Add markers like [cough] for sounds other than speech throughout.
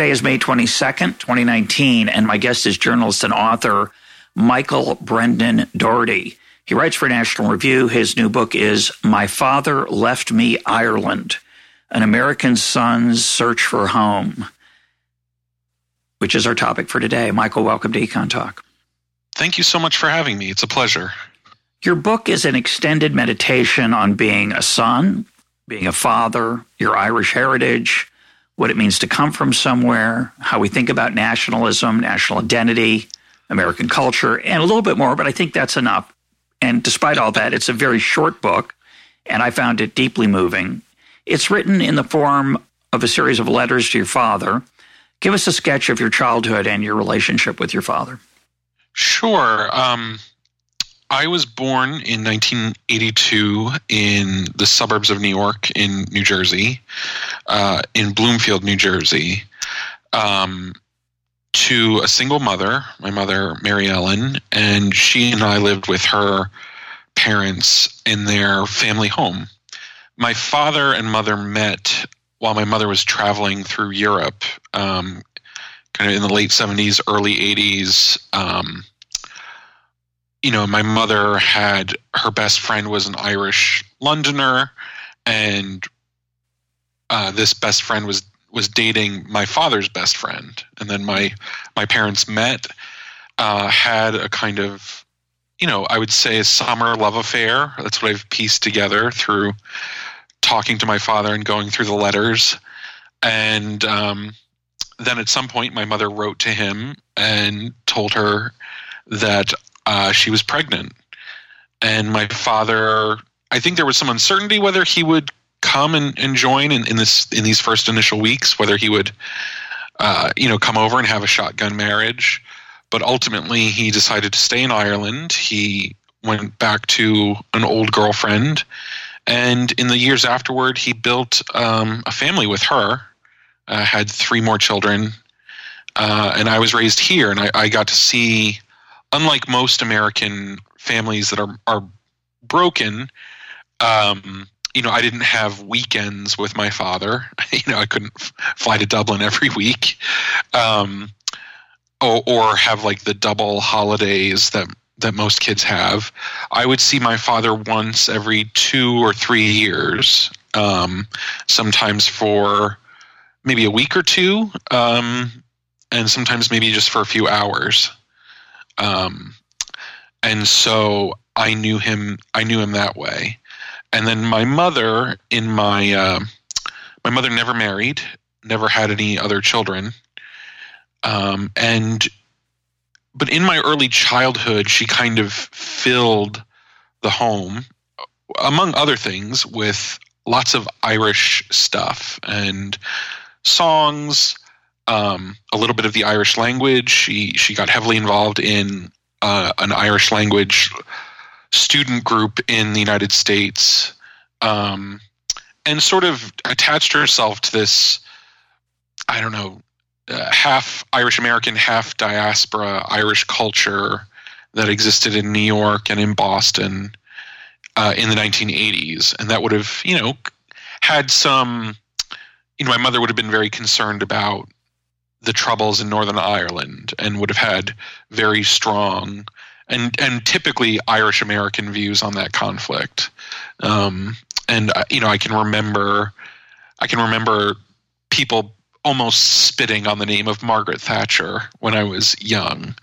Today is May 22nd, 2019, and my guest is journalist and author Michael Brendan Dougherty. He writes for National Review. His new book is My Father Left Me Ireland An American Son's Search for Home, which is our topic for today. Michael, welcome to Econ Talk. Thank you so much for having me. It's a pleasure. Your book is an extended meditation on being a son, being a father, your Irish heritage, what it means to come from somewhere, how we think about nationalism, national identity, American culture, and a little bit more, but I think that's enough. And despite all that, it's a very short book, and I found it deeply moving. It's written in the form of a series of letters to your father. Give us a sketch of your childhood and your relationship with your father. Sure. Um, I was born in 1982 in the suburbs of New York, in New Jersey, uh, in Bloomfield, New Jersey, um, to a single mother, my mother, Mary Ellen, and she and I lived with her parents in their family home. My father and mother met while my mother was traveling through Europe, um, kind of in the late 70s, early 80s. Um, you know, my mother had her best friend was an Irish Londoner, and uh, this best friend was was dating my father's best friend, and then my my parents met, uh, had a kind of, you know, I would say a summer love affair. That's what I've pieced together through talking to my father and going through the letters, and um, then at some point my mother wrote to him and told her that uh, she was pregnant. And my father, I think there was some uncertainty whether he would come and, and join in, in this in these first initial weeks, whether he would, uh, you know, come over and have a shotgun marriage. But ultimately, he decided to stay in Ireland. He went back to an old girlfriend, and in the years afterward, he built um, a family with her. Uh, had three more children, uh, and I was raised here, and I, I got to see unlike most American families that are are broken, um, you know, I didn't have weekends with my father. [laughs] you know, I couldn't f- fly to Dublin every week, um, or, or have like the double holidays that that most kids have. I would see my father once every two or three years, um, sometimes for maybe a week or two, um, and sometimes maybe just for a few hours. Um, and so I knew him. I knew him that way. And then my mother, in my uh, my mother never married, never had any other children. Um, and but in my early childhood, she kind of filled the home, among other things, with lots of Irish stuff and songs um, a little bit of the Irish language. She she got heavily involved in uh, an Irish language student group in the United States, um, and sort of attached herself to this. I don't know, uh, half Irish American, half diaspora Irish culture that existed in New York and in Boston uh, in the 1980s, and that would have you know had some. You know, my mother would have been very concerned about the troubles in Northern Ireland and would have had very strong and and typically Irish American views on that conflict. Um, and uh, you know, I can remember, I can remember people almost spitting on the name of Margaret Thatcher when I was young.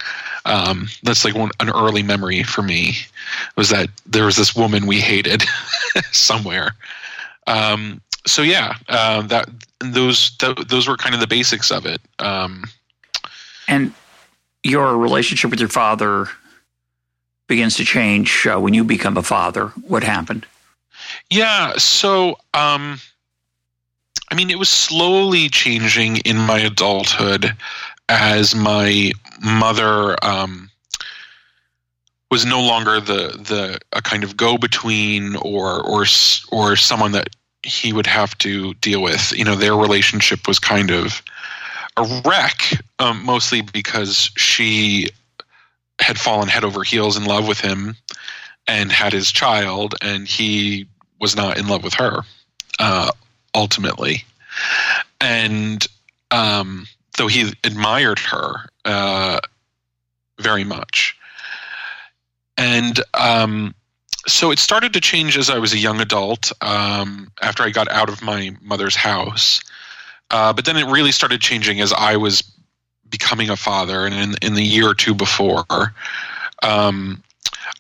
Um, that's like one, an early memory for me was that there was this woman we hated [laughs] somewhere. Um, so yeah, uh, that those th- those were kind of the basics of it. Um, and your relationship with your father begins to change uh, when you become a father. What happened? Yeah, so um, I mean, it was slowly changing in my adulthood as my mother um, was no longer the the a kind of go between or or or someone that he would have to deal with. You know, their relationship was kind of a wreck, um, mostly because she had fallen head over heels in love with him and had his child, and he was not in love with her uh, ultimately. And um, though he admired her uh, very much, and um, so it started to change as I was a young adult um, after I got out of my mother's house. Uh, but then it really started changing as I was becoming a father, and in, in the year or two before, um,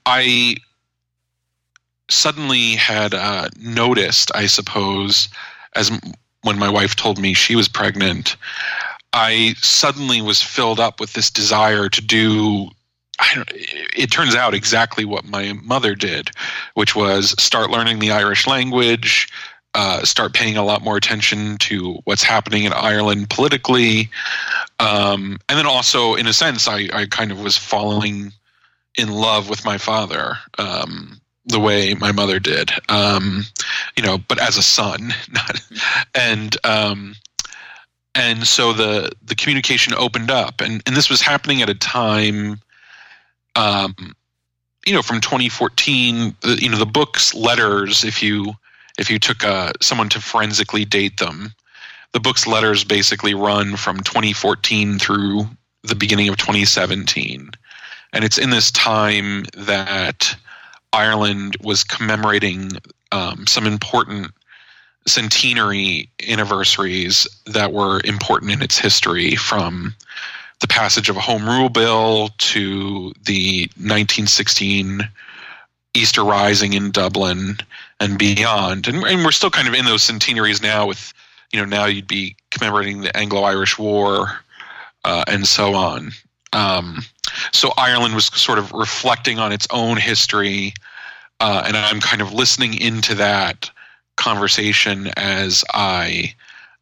I suddenly had uh, noticed, I suppose, as when my wife told me she was pregnant, I suddenly was filled up with this desire to do it turns out exactly what my mother did, which was start learning the Irish language, uh, start paying a lot more attention to what's happening in Ireland politically, um, and then also, in a sense, I, I, kind of was falling in love with my father. Um, the way my mother did, um, you know, but as a son, [laughs] not, and um, and so the the communication opened up, and and this was happening at a time um, you know, from 2014, you know, the book's letters, if you if you took uh, someone to forensically date them, the book's letters basically run from 2014 through the beginning of 2017, and it's in this time that Ireland was commemorating um, some important centenary anniversaries that were important in its history from the passage of a home rule bill to the 1916 Easter Rising in Dublin and beyond. And, and, we're still kind of in those centenaries now with, you know, now you'd be commemorating the Anglo Irish War uh, and so on. Um, so Ireland was sort of reflecting on its own history, uh, and I'm kind of listening into that conversation as I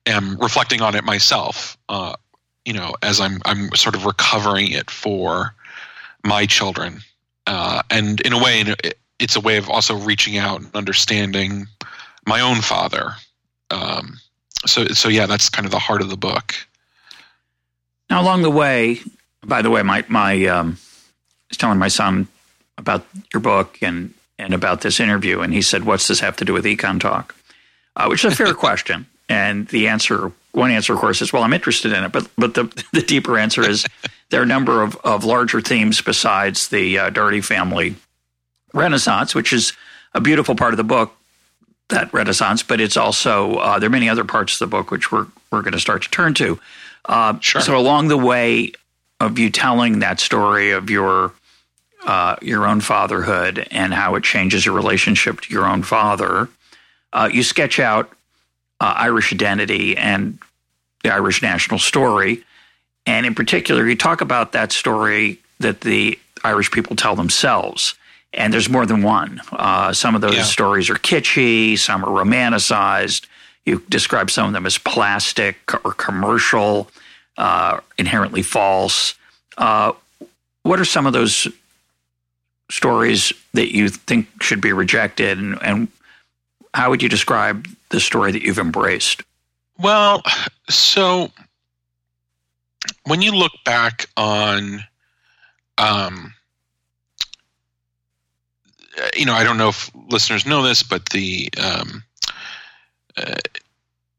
am reflecting on it myself. Uh, you know, as I'm I'm sort of recovering it for my children, uh, and in a way, it's a way of also reaching out and understanding my own father. Um, so so yeah, that's kind of the heart of the book. Now, along the way, by the way, my my um, I was telling my son about your book and and about this interview, and he said, "What's this have to do with Econ Talk?" Uh, which is a fair [laughs] question, and the answer one answer, of course, is well, I'm interested in it, but but the [laughs] the deeper answer is there are a number of, of larger themes besides the uh, Dougherty family Renaissance, which is a beautiful part of the book, that Renaissance, but it's also uh, there are many other parts of the book which we're we're going to start to turn to. Uh, sure. So along the way of you telling that story of your uh, your own fatherhood and how it changes your relationship to your own father, uh, you sketch out uh, Irish identity and the Irish national story. And in particular, you talk about that story that the Irish people tell themselves. And there's more than one. Uh, some of those yeah. stories are kitschy, some are romanticized. You describe some of them as plastic or commercial, uh, inherently false. Uh, what are some of those stories that you think should be rejected, and, and how would you describe the story that you've embraced? Well, so when you look back on, um, you know, I don't know if listeners know this, but the, um, uh,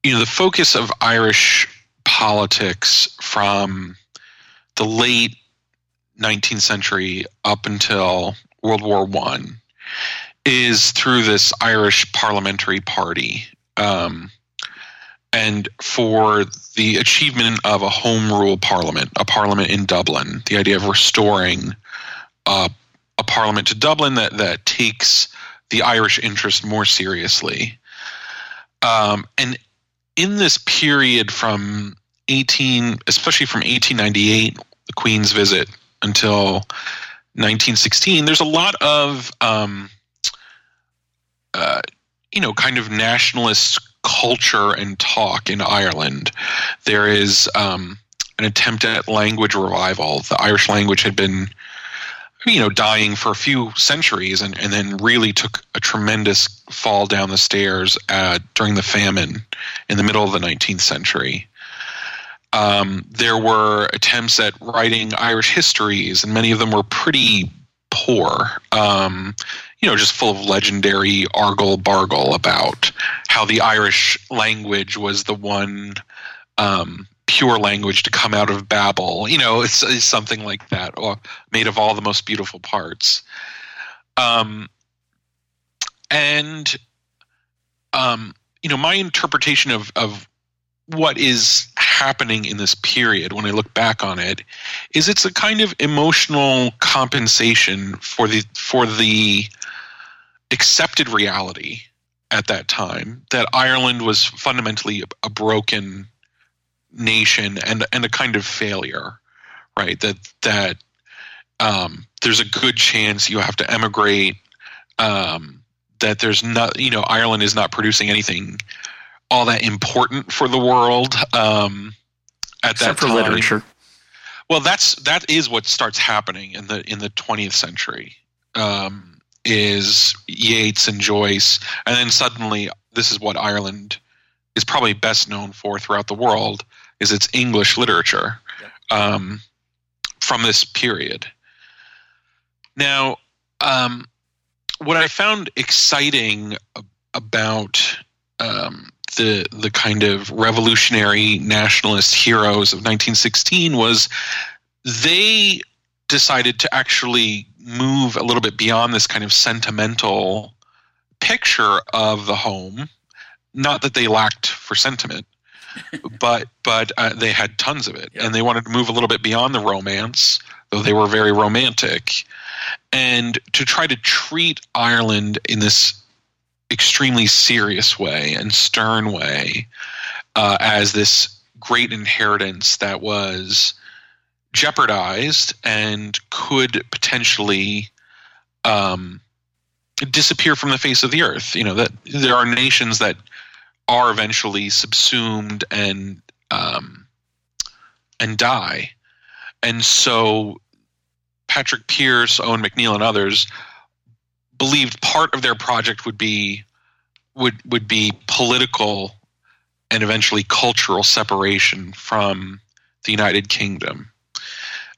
you know, the focus of Irish politics from the late 19th century up until World War One is through this Irish Parliamentary Party. Um, and for the achievement of a home rule parliament, a parliament in Dublin, the idea of restoring uh, a parliament to Dublin that, that takes the Irish interest more seriously. Um, and in this period from 18, especially from 1898, the Queen's visit, until 1916, there's a lot of um, uh, you know, kind of nationalist culture and talk in Ireland. There is um, an attempt at language revival. The Irish language had been, you know, dying for a few centuries, and, and then really took a tremendous fall down the stairs uh, during the famine in the middle of the 19th century. Um, there were attempts at writing Irish histories, and many of them were pretty poor. Um, you know, just full of legendary argle bargle about how the Irish language was the one um, pure language to come out of Babel. You know, it's, it's something like that, or made of all the most beautiful parts. Um, and um, you know, my interpretation of of what is happening in this period when I look back on it is it's a kind of emotional compensation for the for the accepted reality at that time that Ireland was fundamentally a, broken nation and and a kind of failure, right? That that um, there's a good chance you have to emigrate. Um, that there's not, you know, Ireland is not producing anything all that important for the world um, at Except that time. for literature. Well, that's that is what starts happening in the in the 20th century. Um, is Yeats and Joyce, and then suddenly this is what Ireland is probably best known for throughout the world is its English literature um, from this period. Now, um, what I found exciting about um, the the kind of revolutionary nationalist heroes of 1916 was they decided to actually move a little bit beyond this kind of sentimental picture of the home. Not that they lacked for sentiment, [laughs] but but uh, they had tons of it, yeah. and they wanted to move a little bit beyond the romance, though they were very romantic, and to try to treat Ireland in this extremely serious way and stern way uh, as this great inheritance that was jeopardized and could potentially um, disappear from the face of the earth. You know that there are nations that are eventually subsumed and um, and die, and so Patrick Pearse, Eoin MacNeill, and others believed part of their project would be would would be political and eventually cultural separation from the United Kingdom.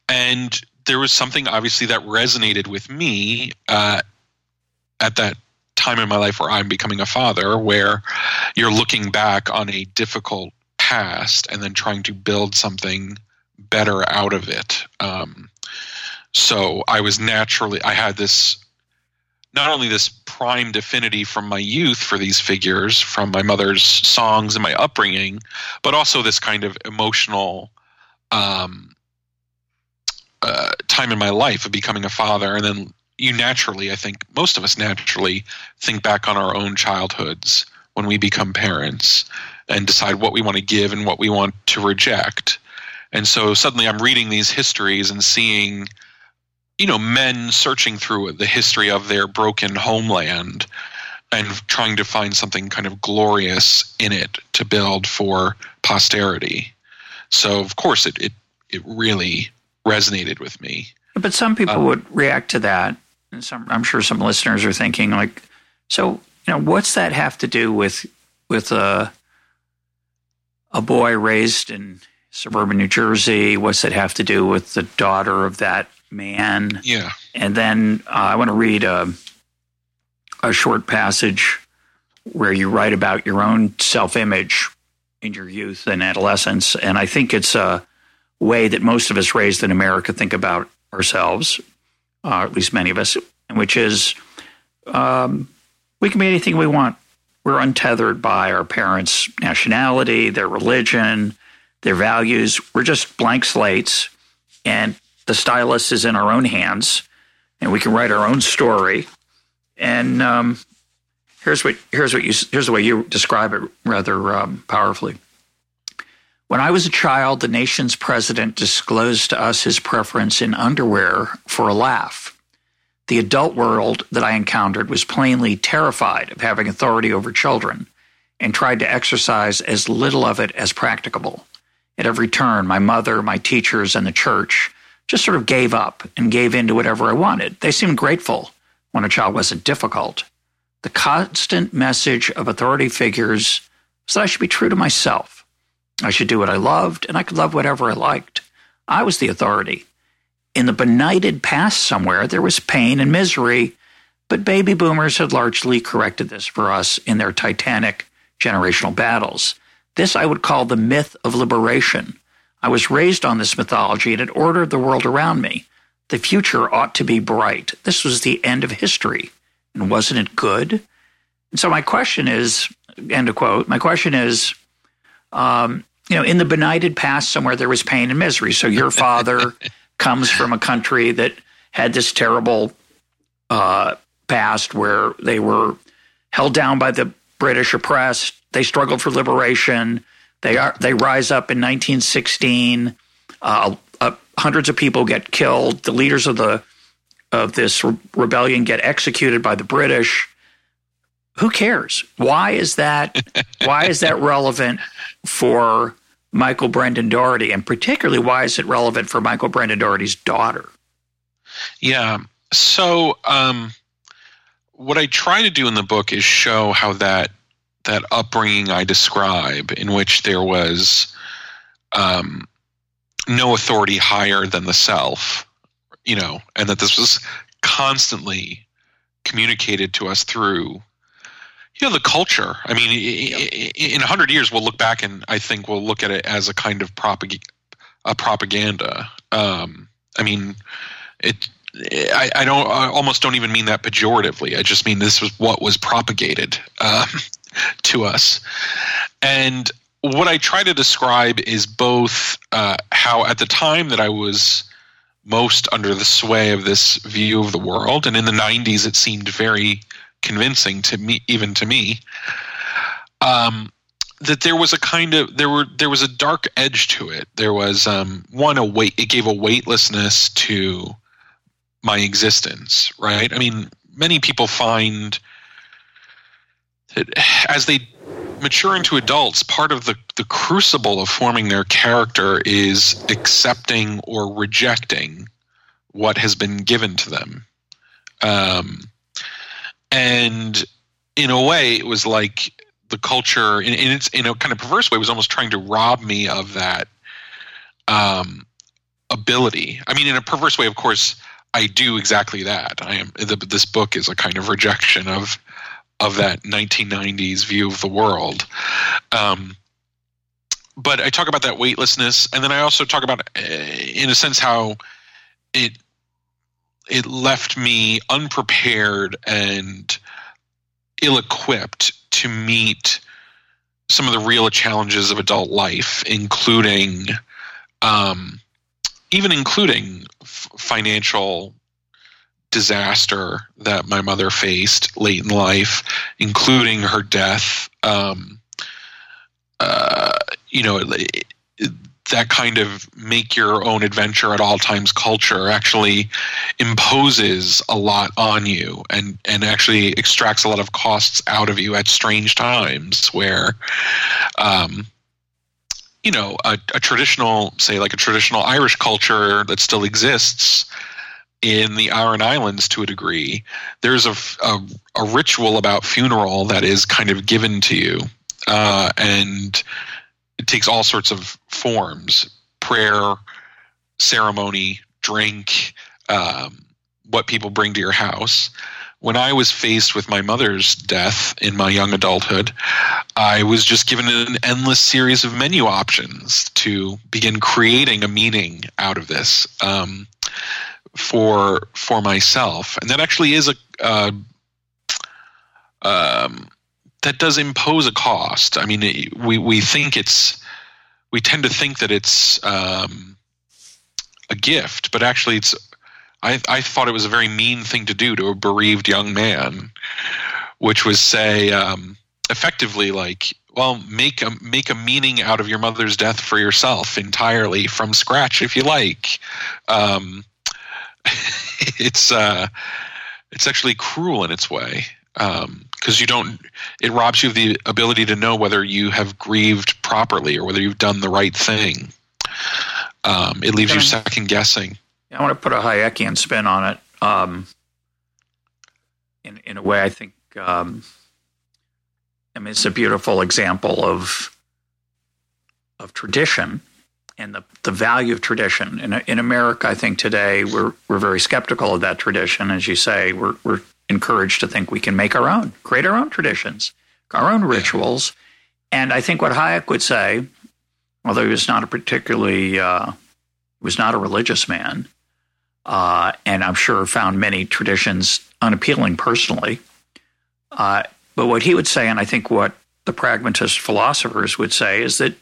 And there was something obviously that resonated with me uh, at that time in my life where I'm becoming a father, where you're looking back on a difficult past and then trying to build something better out of it. Um, so I was naturally, I had this not only this primed affinity from my youth for these figures, from my mother's songs and my upbringing, but also this kind of emotional um, uh, time in my life of becoming a father. And then you naturally, I think most of us naturally think back on our own childhoods when we become parents and decide what we want to give and what we want to reject. And so suddenly I'm reading these histories and seeing you know men searching through the history of their broken homeland and trying to find something kind of glorious in it to build for posterity. So of course it it, it really resonated with me. But some people um, would react to that. And some I'm sure some listeners are thinking like, so you know, what's that have to do with with a a boy raised in suburban New Jersey? What's that have to do with the daughter of that man. Yeah. And then uh, I want to read a, a short passage where you write about your own self image in your youth and adolescence. And I think it's a way that most of us raised in America think about ourselves, uh, at least many of us, which is um, we can be anything we want. We're untethered by our parents' nationality, their religion, their values. We're just blank slates. And the stylus is in our own hands, and we can write our own story. And um, here's what here's what you here's the way you describe it rather um, powerfully. When I was a child, the nation's president disclosed to us his preference in underwear for a laugh. The adult world that I encountered was plainly terrified of having authority over children, and tried to exercise as little of it as practicable. At every turn, my mother, my teachers, and the church just sort of gave up and gave in to whatever I wanted. They seemed grateful when a child wasn't difficult. The constant message of authority figures was that I should be true to myself. I should do what I loved, and I could love whatever I liked. I was the authority. In the benighted past somewhere, there was pain and misery, but baby boomers had largely corrected this for us in their titanic generational battles. This I would call the myth of liberation. I was raised on this mythology and it ordered the world around me. The future ought to be bright. This was the end of history. And wasn't it good? And so my question is, end of quote, my question is, um, you know, in the benighted past somewhere there was pain and misery. So your father [laughs] comes from a country that had this terrible uh, past where they were held down by the British, oppressed. They struggled for liberation. They are they rise up in 1916. Uh, uh, hundreds of people get killed. The leaders of the of this re- rebellion get executed by the British. Who cares? Why is that? why is that relevant for Michael Brendan Dougherty, and particularly why is it relevant for Michael Brendan Dougherty's daughter? Yeah. So, um, what I try to do in the book is show how that that upbringing I describe, in which there was um, no authority higher than the self, you know, and that this was constantly communicated to us through you know the culture. I mean in a hundred years we'll look back and i think we'll look at it as a kind of propag- a propaganda. Um, i mean it I, I, don't I almost don't even mean that pejoratively. I just mean this was what was propagated um, [laughs] to us. And what I try to describe is both uh, how, at the time that I was most under the sway of this view of the world, and in the 90s, it seemed very convincing to me, even to me, um, that there was a kind of there were there was a dark edge to it. There was um, one a weight. It gave a weightlessness to my existence. Right. I mean, many people find that as they mature into adults, part of the, the crucible of forming their character is accepting or rejecting what has been given to them. Um, and in a way, it was like the culture, in, in, its in a kind of perverse way, was almost trying to rob me of that um, ability. I mean, in a perverse way, of course, I do exactly that. I am. The, this book is a kind of rejection of of that 1990s view of the world. Um, but I talk about that weightlessness, and then I also talk about, uh, in a sense, how it it left me unprepared and ill-equipped to meet some of the real challenges of adult life, including, um, even including f- financial disaster that my mother faced late in life, including her death. Um, uh, you know, it, it, that kind of make your own adventure at all times culture actually imposes a lot on you and, and actually extracts a lot of costs out of you at strange times where um, you know a, a traditional say like a traditional irish culture that still exists in the Aran Islands to a degree, there's a, a, a, ritual about funeral that is kind of given to you. Uh, and it takes all sorts of forms prayer, ceremony, drink, um, what people bring to your house. When I was faced with my mother's death in my young adulthood, I was just given an endless series of menu options to begin creating a meaning out of this. Um, for for myself, and that actually is a uh, um, that does impose a cost. I mean, we we think it's we tend to think that it's um, a gift, but actually, it's. I I thought it was a very mean thing to do to a bereaved young man, which was say um, effectively like well make a make a meaning out of your mother's death for yourself entirely from scratch if you like um, [laughs] it's uh, it's actually cruel in its way because because you don't it robs you of the ability to know whether you have grieved properly or whether you've done the right thing um, it leaves you second guessing i want to put a hayekian spin on it um, in, in a way i think um, i mean it's a beautiful example of of tradition and the, the value of tradition. In, in America, I think today we're, we're very skeptical of that tradition. As you say, we're, we're encouraged to think we can make our own, create our own traditions, our own rituals. And I think what Hayek would say, although he was not a particularly, uh, was not a religious man, uh, and I'm sure found many traditions unappealing personally. Uh, but what he would say, and I think what the pragmatist philosophers would say, is that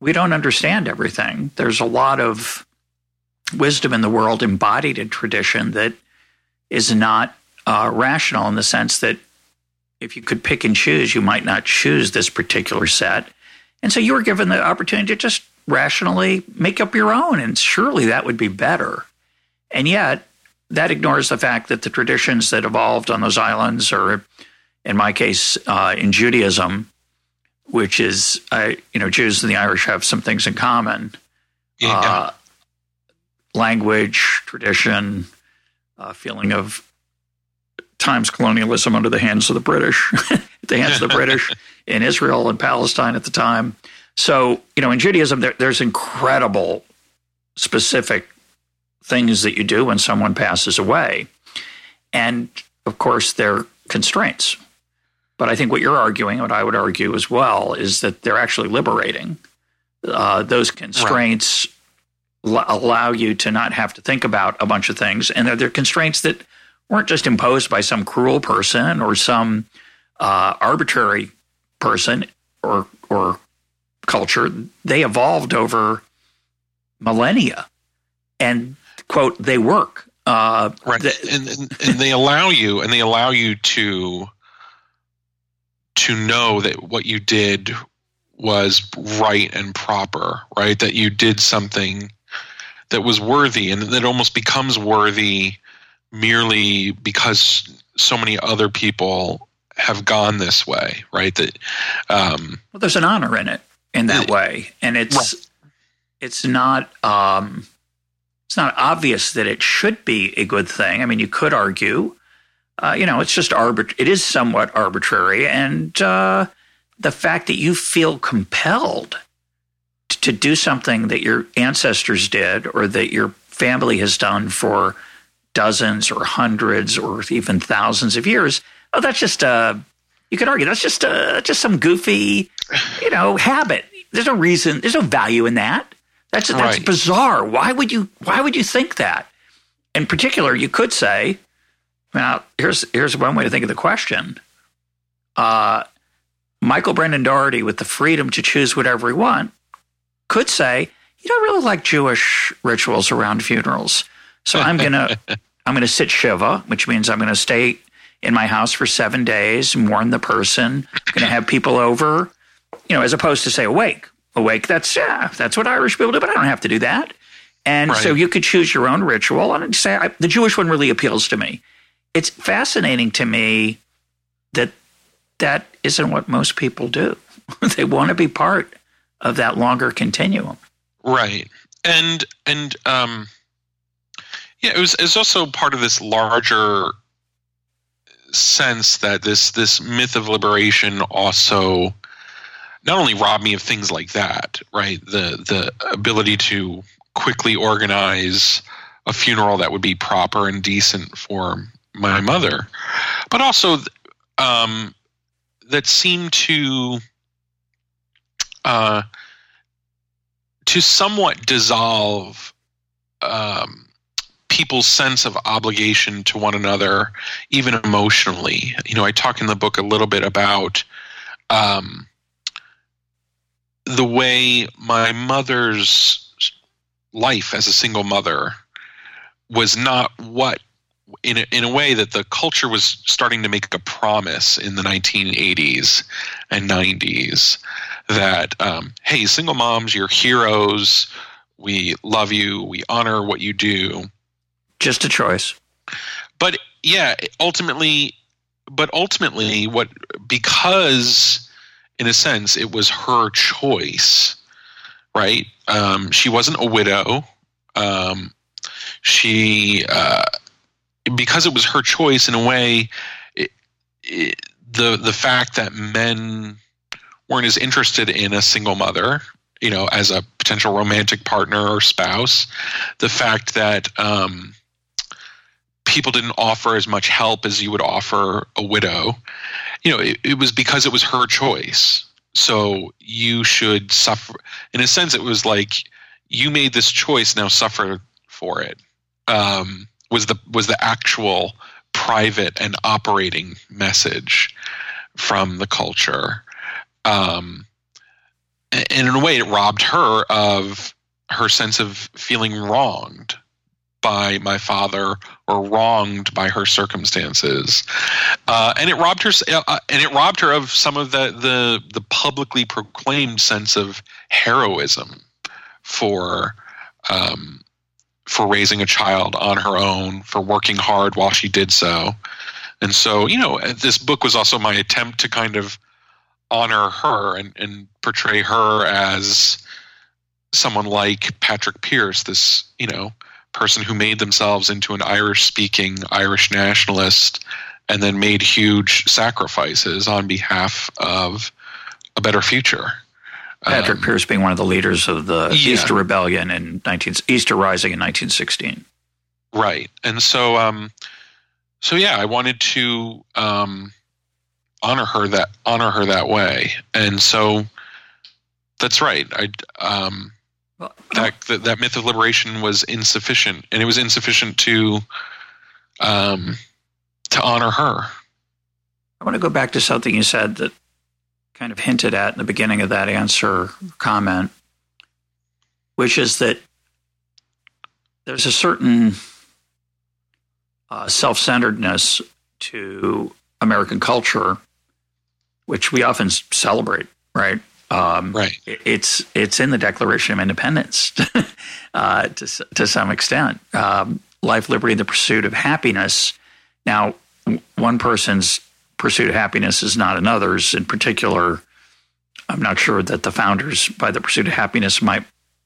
we don't understand everything. There's a lot of wisdom in the world embodied in tradition that is not uh, rational in the sense that if you could pick and choose, you might not choose this particular set. And so you were given the opportunity to just rationally make up your own, and surely that would be better. And yet, that ignores the fact that the traditions that evolved on those islands, or in my case, uh, in Judaism, which is, uh, you know, Jews and the Irish have some things in common. Yeah. Uh, language, tradition, uh, feeling of times colonialism under the hands of the British, [laughs] the hands of the British [laughs] in Israel and Palestine at the time. So, you know, in Judaism, there, there's incredible specific things that you do when someone passes away. And of course, there are constraints. But I think what you're arguing, what I would argue as well, is that they're actually liberating. Uh, those constraints right. l- allow you to not have to think about a bunch of things, and they're, they're constraints that weren't just imposed by some cruel person or some uh, arbitrary person or or culture. They evolved over millennia, and quote they work. Uh, right, the, and, and, and they allow you, and they allow you to to know that what you did was right and proper, right? That you did something that was worthy and that almost becomes worthy merely because so many other people have gone this way, right? That um, well, there's an honor in it in that it, way, and it's right. it's not um, it's not obvious that it should be a good thing. I mean, you could argue uh, you know, it's just arbit. It is somewhat arbitrary, and uh, the fact that you feel compelled to, to do something that your ancestors did or that your family has done for dozens or hundreds or even thousands of years. Oh, that's just uh, you could argue that's just uh, just some goofy, you know, [sighs] habit. There's no reason. There's no value in that. That's that's right. bizarre. Why would you Why would you think that? In particular, you could say, now, here's here's one way to think of the question. Uh, Michael Brendan Dougherty, with the freedom to choose whatever he want, could say, "You don't really like Jewish rituals around funerals, so I'm gonna [laughs] I'm gonna sit shiva, which means I'm gonna stay in my house for seven days, and mourn the person, gonna have people over, you know, as opposed to say awake. Awake, that's yeah, that's what Irish people do, but I don't have to do that." And right. so you could choose your own ritual and say, I, the Jewish one really appeals to me it's fascinating to me that that isn't what most people do. [laughs] they want to be part of that longer continuum. Right. And and um yeah, it was it's also part of this larger sense that this this myth of liberation also not only robbed me of things like that, right? The the ability to quickly organize a funeral that would be proper and decent for my mother, but also um, that seemed to uh, to somewhat dissolve um, people's sense of obligation to one another, even emotionally. You know, I talk in the book a little bit about um, the way my mother's life as a single mother was not what in a, in a way that the culture was starting to make a promise in the 1980s and 90s that um, hey single moms you're heroes. We love you. We honor what you do just a choice but yeah ultimately but ultimately, what because in a sense it was her choice, right? Um, she wasn't a widow. Um, she uh, because it was her choice in a way. It, it, the the fact that men weren't as interested in a single mother you know, as a potential romantic partner or spouse. The fact that um, people didn't offer as much help as you would offer a widow, you know, it, it was because it was her choice. So you should suffer. In a sense, it was like you made this choice, now suffer for it. Um, was the was the actual private and operating message from the culture. Um, and in a way, it robbed her of her sense of feeling wronged by my father or wronged by her circumstances, uh, and it robbed her. Uh, and it robbed her of some of the the the publicly proclaimed sense of heroism for. Um, for raising a child on her own, for working hard while she did so. And so, you know, this book was also my attempt to kind of honor her and, and portray her as someone like Patrick Pearse, this, you know, person who made themselves into an Irish speaking Irish nationalist and then made huge sacrifices on behalf of a better future. Patrick um, Pearse being one of the leaders of the yeah. Easter Rebellion in 19 Easter Rising in 1916. Right. And so um so yeah, I wanted to um honor her that honor her that way. And so that's right. I um, that, that, that myth of liberation was insufficient, and it was insufficient to um, to honor her. I want to go back to something you said that kind of hinted at in the beginning of that answer comment, which is that there's a certain uh, self centeredness to American culture which we often celebrate, right? Um, right. It's it's in the Declaration of Independence [laughs] uh, to to some extent. Um, life, liberty, and the pursuit of happiness. Now, one person's pursuit of happiness is not another's. In particular, I'm not sure that the founders, by the pursuit of happiness, might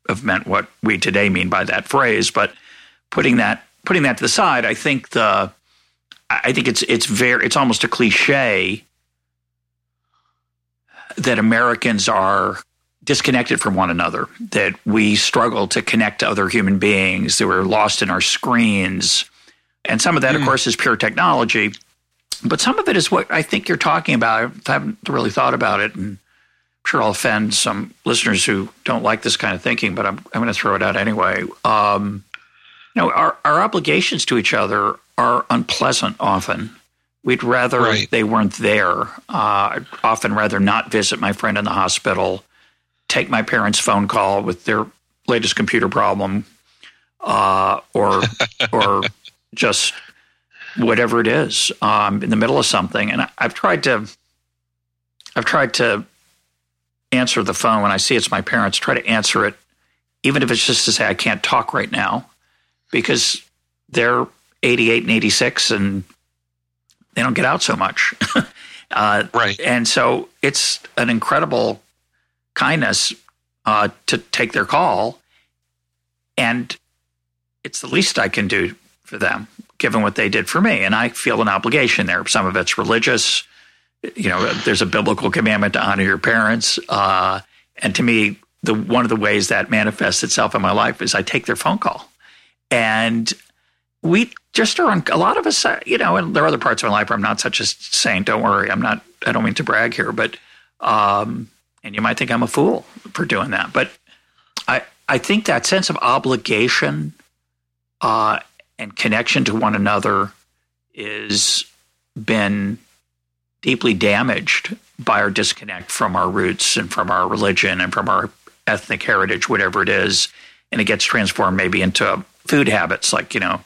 have meant what we today mean by that phrase. But putting that putting that to the side, I think the I think it's it's very it's almost a cliche that Americans are disconnected from one another, that we struggle to connect to other human beings, that we're lost in our screens. And some of that, mm. of hmm. course, is pure technology. But some of it is what I think you're talking about. I haven't really thought about it. And I'm sure I'll offend some listeners who don't like this kind of thinking, but I'm, I'm going to throw it out anyway. Um, you know, our, our obligations to each other are unpleasant often. We'd rather right. they weren't there. Uh, I'd often rather not visit my friend in the hospital, take my parents' phone call with their latest computer problem, uh, or [laughs] or just whatever it is um, in the middle of something. And I, I've tried to I've tried to answer the phone when I see it's my parents. Try to answer it, even if it's just to say I can't talk right now, because they're 88 and 86 and they don't get out so much. [laughs] uh, right. And so it's an incredible kindness uh, to take their call. And it's the least I can do for them, given what they did for me. And I feel an obligation there. Some of it's religious. You know, there's a biblical commandment to honor your parents. Uh, and to me, the one of the ways that manifests itself in my life is I take their phone call. And we just are on a lot of us, uh, you know, and there are other parts of my life where I'm not such a saint. Don't worry. I'm not, I don't mean to brag here, but, um, and you might think I'm a fool for doing that. But I, I think that sense of obligation uh, and connection to one another is been deeply damaged by our disconnect from our roots and from our religion and from our ethnic heritage, whatever it is. And it gets transformed maybe into food habits like, you know,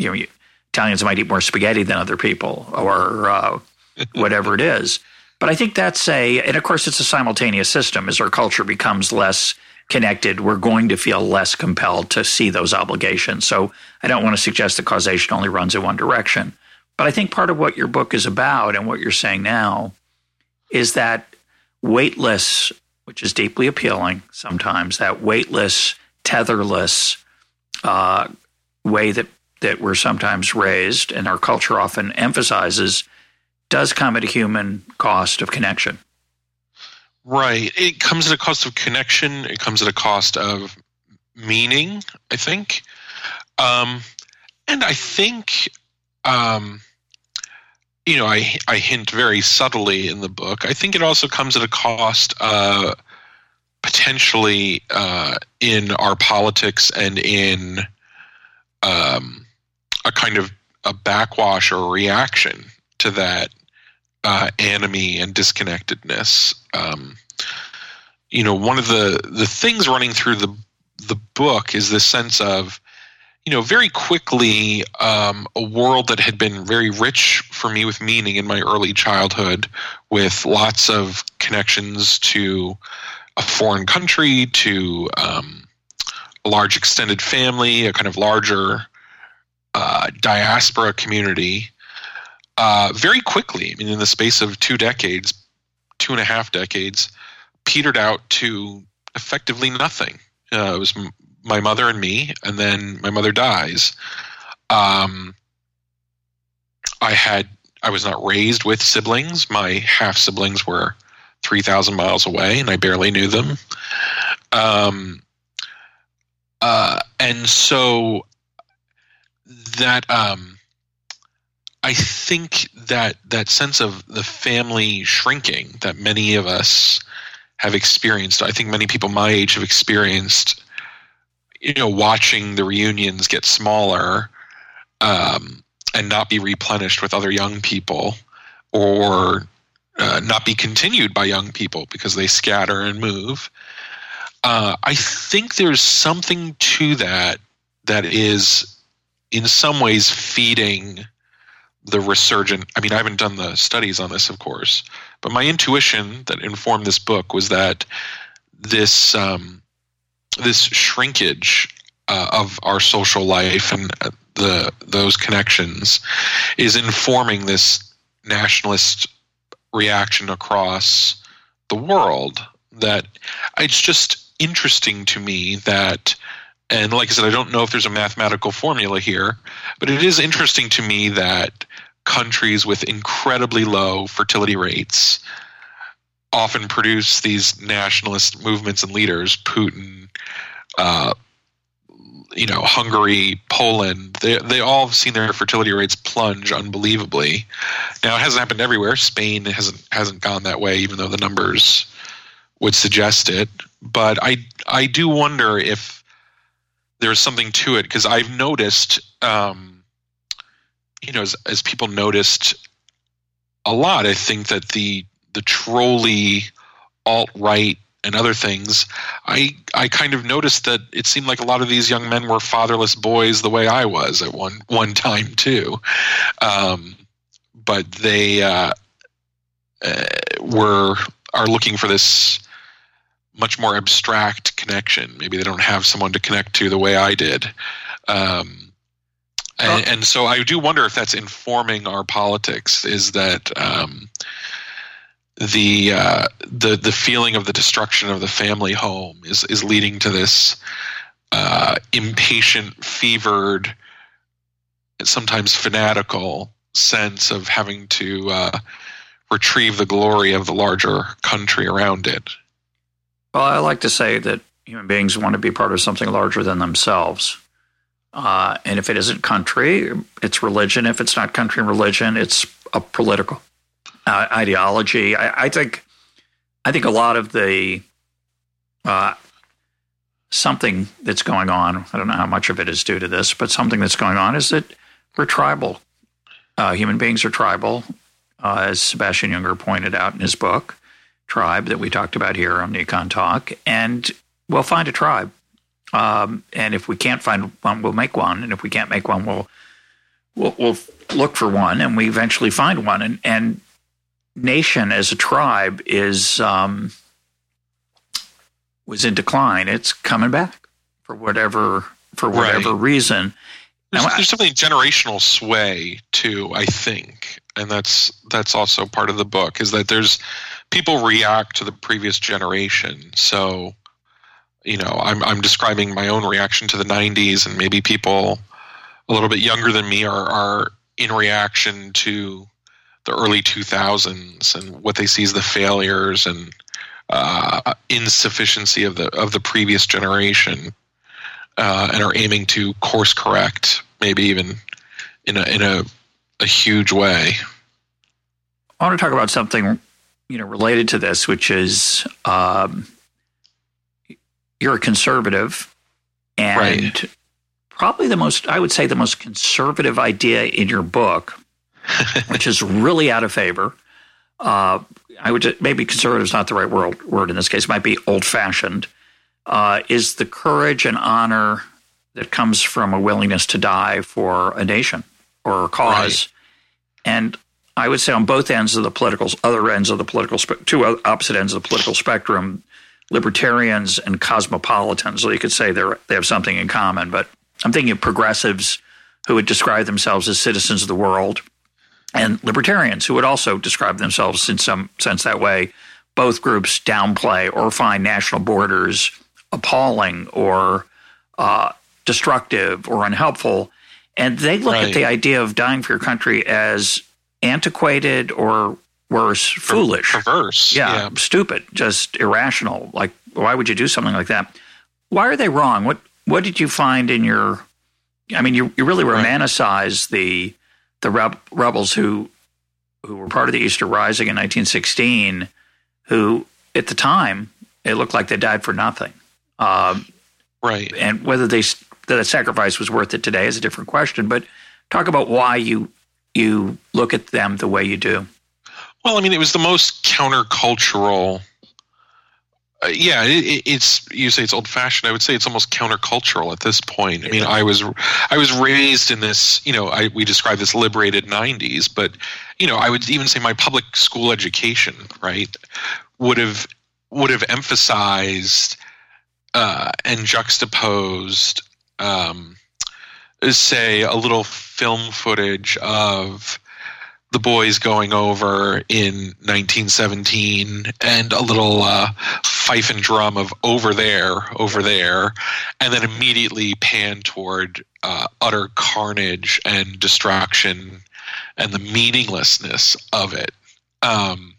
you know, Italians might eat more spaghetti than other people or uh, [laughs] whatever it is. But I think that's a, and of course, it's a simultaneous system. As our culture becomes less connected, we're going to feel less compelled to see those obligations. So I don't want to suggest that causation only runs in one direction. But I think part of what your book is about and what you're saying now is that weightless, which is deeply appealing sometimes, that weightless, tetherless uh, way that, that we're sometimes raised and our culture often emphasizes does come at a human cost of connection. Right. It comes at a cost of connection. It comes at a cost of meaning, I think. Um, and I think, um, you know, I, I hint very subtly in the book. I think it also comes at a cost, uh, potentially, uh, in our politics and in um, a kind of a backwash or reaction to that uh, anomie and disconnectedness. Um, you know, one of the the things running through the the book is this sense of, you know, very quickly um, a world that had been very rich for me with meaning in my early childhood, with lots of connections to a foreign country, to um, a large extended family, a kind of larger uh, diaspora community uh, very quickly. I mean, in the space of two decades, two and a half decades, petered out to effectively nothing. Uh, it was m- my mother and me, and then my mother dies. Um, I had I was not raised with siblings. My half siblings were three thousand miles away, and I barely knew them. Um, uh, and so that um, I think that that sense of the family shrinking that many of us have experienced, I think many people my age have experienced, you know, watching the reunions get smaller um, and not be replenished with other young people or uh, not be continued by young people because they scatter and move. Uh, I think there's something to that that is in some ways feeding the resurgent i mean i haven't done the studies on this of course but my intuition that informed this book was that this um, this shrinkage uh, of our social life and uh, the those connections is informing this nationalist reaction across the world that it's just interesting to me that and like I said, I don't know if there's a mathematical formula here, but it is interesting to me that countries with incredibly low fertility rates often produce these nationalist movements and leaders. Putin, uh, you know, Hungary, Poland, they they all have seen their fertility rates plunge unbelievably. Now it hasn't happened everywhere. Spain hasn't hasn't gone that way, even though the numbers would suggest it. But I I do wonder if there's something to it because I've noticed, um, you know, as, as people noticed a lot, I think that the the trolley alt right and other things, I I kind of noticed that it seemed like a lot of these young men were fatherless boys the way I was at one one time too, um, but they uh, uh, were are looking for this much more abstract connection. Maybe they don't have someone to connect to the way I did. Um, and, and, so I do wonder if that's informing our politics. Is that um, the uh, the the feeling of the destruction of the family home is is leading to this uh, impatient, fevered, sometimes fanatical sense of having to uh, retrieve the glory of the larger country around it. Well, I like to say that human beings want to be part of something larger than themselves. Uh, and if it isn't country, it's religion. If it's not country and religion, it's a political uh, ideology. I, I, think, I think a lot of the uh, something that's going on. I don't know how much of it is due to this, but something that's going on is that we're tribal. Uh, human beings are tribal, uh, as Sebastian Junger pointed out in his book tribe that we talked about here on the EconTalk, and we'll find a tribe. Um, and if we can't find one, we'll make one. And if we can't make one, we'll we'll, we'll look for one, and we eventually find one. And, and nation as a tribe is um, was in decline. It's coming back for whatever for whatever right. reason. There's, there's definitely generational sway too, I think, and that's that's also part of the book is that there's people react to the previous generation. So, you know, I'm I'm describing my own reaction to the '90s, and maybe people a little bit younger than me are are in reaction to the early 2000s and what they see as the failures and uh, insufficiency of the of the previous generation, uh, and are aiming to course correct, maybe even in a in a, a huge way. I want to talk about something you know related to this, which is um, you're a conservative, and right. probably the most I would say the most conservative idea in your book, [laughs] which is really out of favor. Uh, I would maybe conservative is not the right word, word in this case. It might be old fashioned. Uh, is the courage and honor that comes from a willingness to die for a nation or a cause. Right. And I would say on both ends of the political, other ends of the political, two opposite ends of the political spectrum, libertarians and cosmopolitans. So you could say they they have something in common. But I'm thinking of progressives who would describe themselves as citizens of the world, and libertarians who would also describe themselves in some sense that way. Both groups downplay or find national borders appalling or uh, destructive or unhelpful. And they look right. at the idea of dying for your country as antiquated or worse, foolish, perverse, yeah, yeah, stupid, just irrational. Like, why would you do something like that? Why are they wrong? What What did you find in your? I mean, you you really romanticize right. the the rebels who who were part of the Easter Rising in 1916, who at the time it looked like they died for nothing. Um, right. And whether they that sacrifice was worth it today is a different question. But talk about why you you look at them the way you do. Well, I mean, it was the most countercultural. Uh, yeah, it, it's you say it's old fashioned. I would say it's almost countercultural at this point. I mean, I was I was raised in this. You know, I, we describe this liberated '90s, but you know, I would even say my public school education, right, would have would have emphasized uh, and juxtaposed, um, say, a little film footage of the boys going over in 1917 and a little uh, fife and drum of over there, over there, and then immediately pan toward uh, utter carnage and destruction and the meaninglessness of it. Um,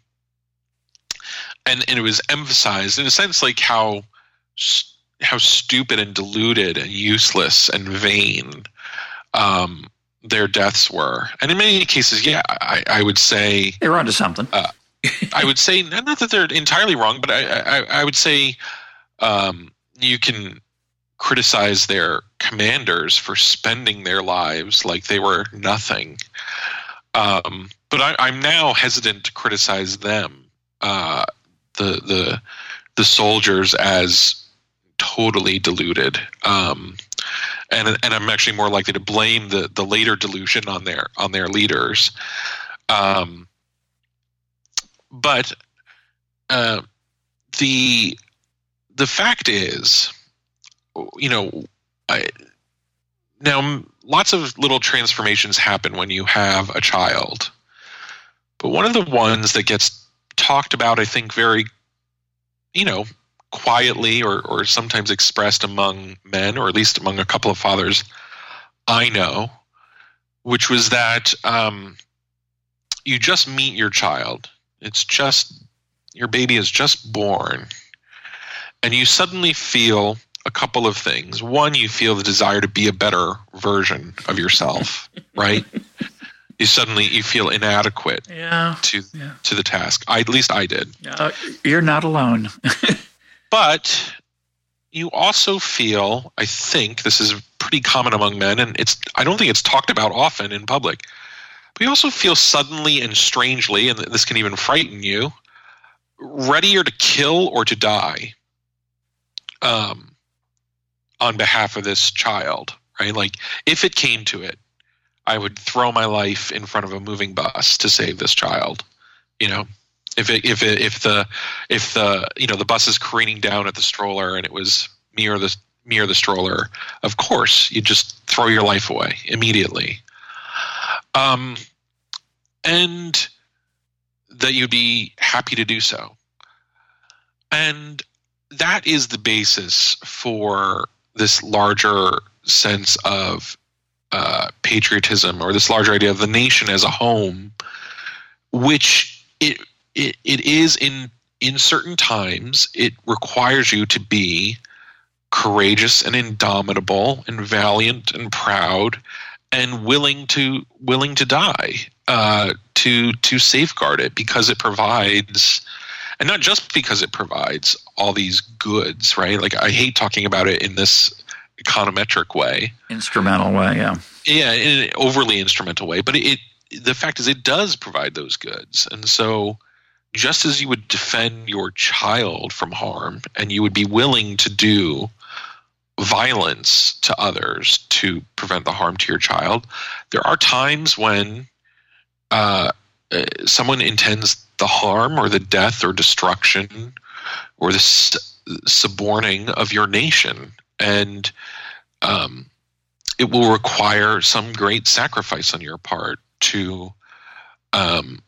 and, and it was emphasized in a sense like how how stupid and deluded and useless and vain um, their deaths were. And in many cases, yeah, I, I would say they were onto something. Uh, I would say not that they're entirely wrong, but I, I, I would say um, you can criticize their commanders for spending their lives like they were nothing. Um, but I, am now hesitant to criticize them, uh, the the the soldiers, as totally deluded. Um, and and I'm actually more likely to blame the the later delusion on their on their leaders. Um, but uh, the the fact is, you know, I, now lots of little transformations happen when you have a child, but one of the ones that gets talked about, I think, very, you know, quietly or, or sometimes expressed among men, or at least among a couple of fathers I know, which was that um, you just meet your child. It's just, your baby is just born. And you suddenly feel a couple of things. One, you feel the desire to be a better version of yourself, [laughs] right? You suddenly you feel inadequate yeah, to yeah. to the task. I, at least I did. Uh, you're not alone. [laughs] But you also feel, I think this is pretty common among men, and it's I don't think it's talked about often in public. But you also feel suddenly and strangely, and this can even frighten you, readier to kill or to die um, on behalf of this child, right? Like, if it came to it, I would throw my life in front of a moving bus to save this child, you know? If it, if it, if the if the you know the bus is careening down at the stroller and it was me or the me or the stroller, of course, you just throw your life away immediately. Um, and that you'd be happy to do so. And that is the basis for this larger sense of uh, patriotism or this larger idea of the nation as a home, which it, it, it is in in certain times it requires you to be courageous and indomitable and valiant and proud and willing to willing to die uh, to to safeguard it because it provides and not just because it provides all these goods right? Like i hate talking about it in this econometric way. Instrumental way yeah. Yeah in an overly instrumental way but it the fact is it does provide those goods. And so just as you would defend your child from harm and you would be willing to do violence to others to prevent the harm to your child, there are times when uh, uh someone intends the harm or the death or destruction or the suborning of your nation. And um, it will require some great sacrifice on your part to um,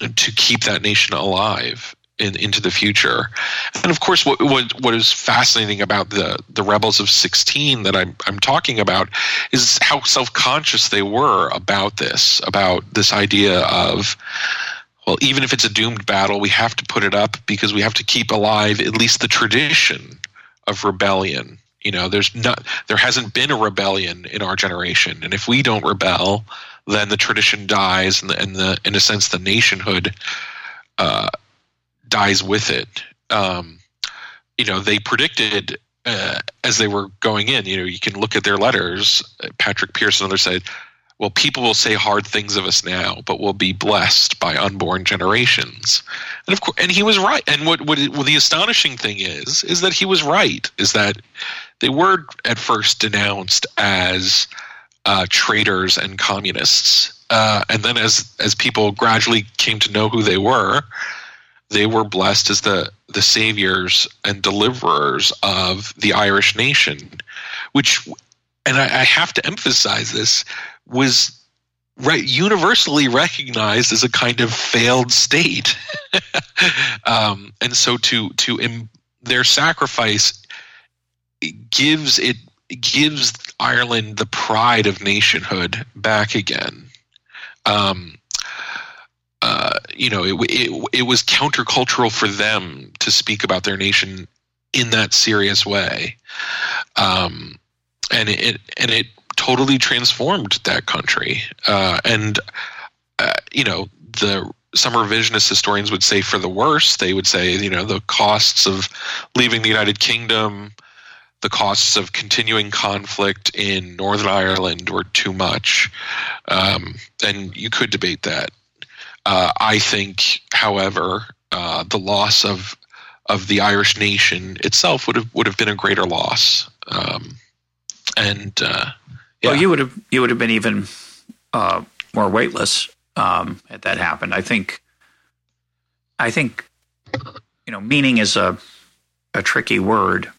to keep that nation alive in, into the future. And of course, what, what what is fascinating about the the rebels of sixteen that I'm I'm talking about is how self conscious they were about this, about this idea of. Well, even if it's a doomed battle, we have to put it up because we have to keep alive at least the tradition of rebellion. You know, there's not, there hasn't been a rebellion in our generation, and if we don't rebel, then the tradition dies, and the, and the in a sense, the nationhood uh, dies with it. Um, you know, they predicted uh, as they were going in. You know, you can look at their letters. Patrick Pearson and others said, "Well, people will say hard things of us now, but we'll be blessed by unborn generations." And of course, and he was right. And what what, what the astonishing thing is, is that he was right. Is that they were at first denounced as uh, traitors and communists. Uh, and then as as people gradually came to know who they were, they were blessed as the the saviors and deliverers of the Irish nation, which, and I, I have to emphasize this, was universally recognized as a kind of failed state, [laughs] um, and so to to Im, their sacrifice gives it gives Ireland the pride of nationhood back again. Um, uh, you know, it, it, it was countercultural for them to speak about their nation in that serious way, um, and it and it totally transformed that country. Uh, and uh, you know, the some revisionist historians would say for the worse. They would say, you know, the costs of leaving the United Kingdom, the costs of continuing conflict in Northern Ireland were too much. Um, and you could debate that. Uh, I think, however, uh, the loss of of the Irish nation itself would have would have been a greater loss. Um, and uh, yeah. well, you would have you would have been even uh, more weightless um, had that happened. I think. I think, you know, meaning is a a tricky word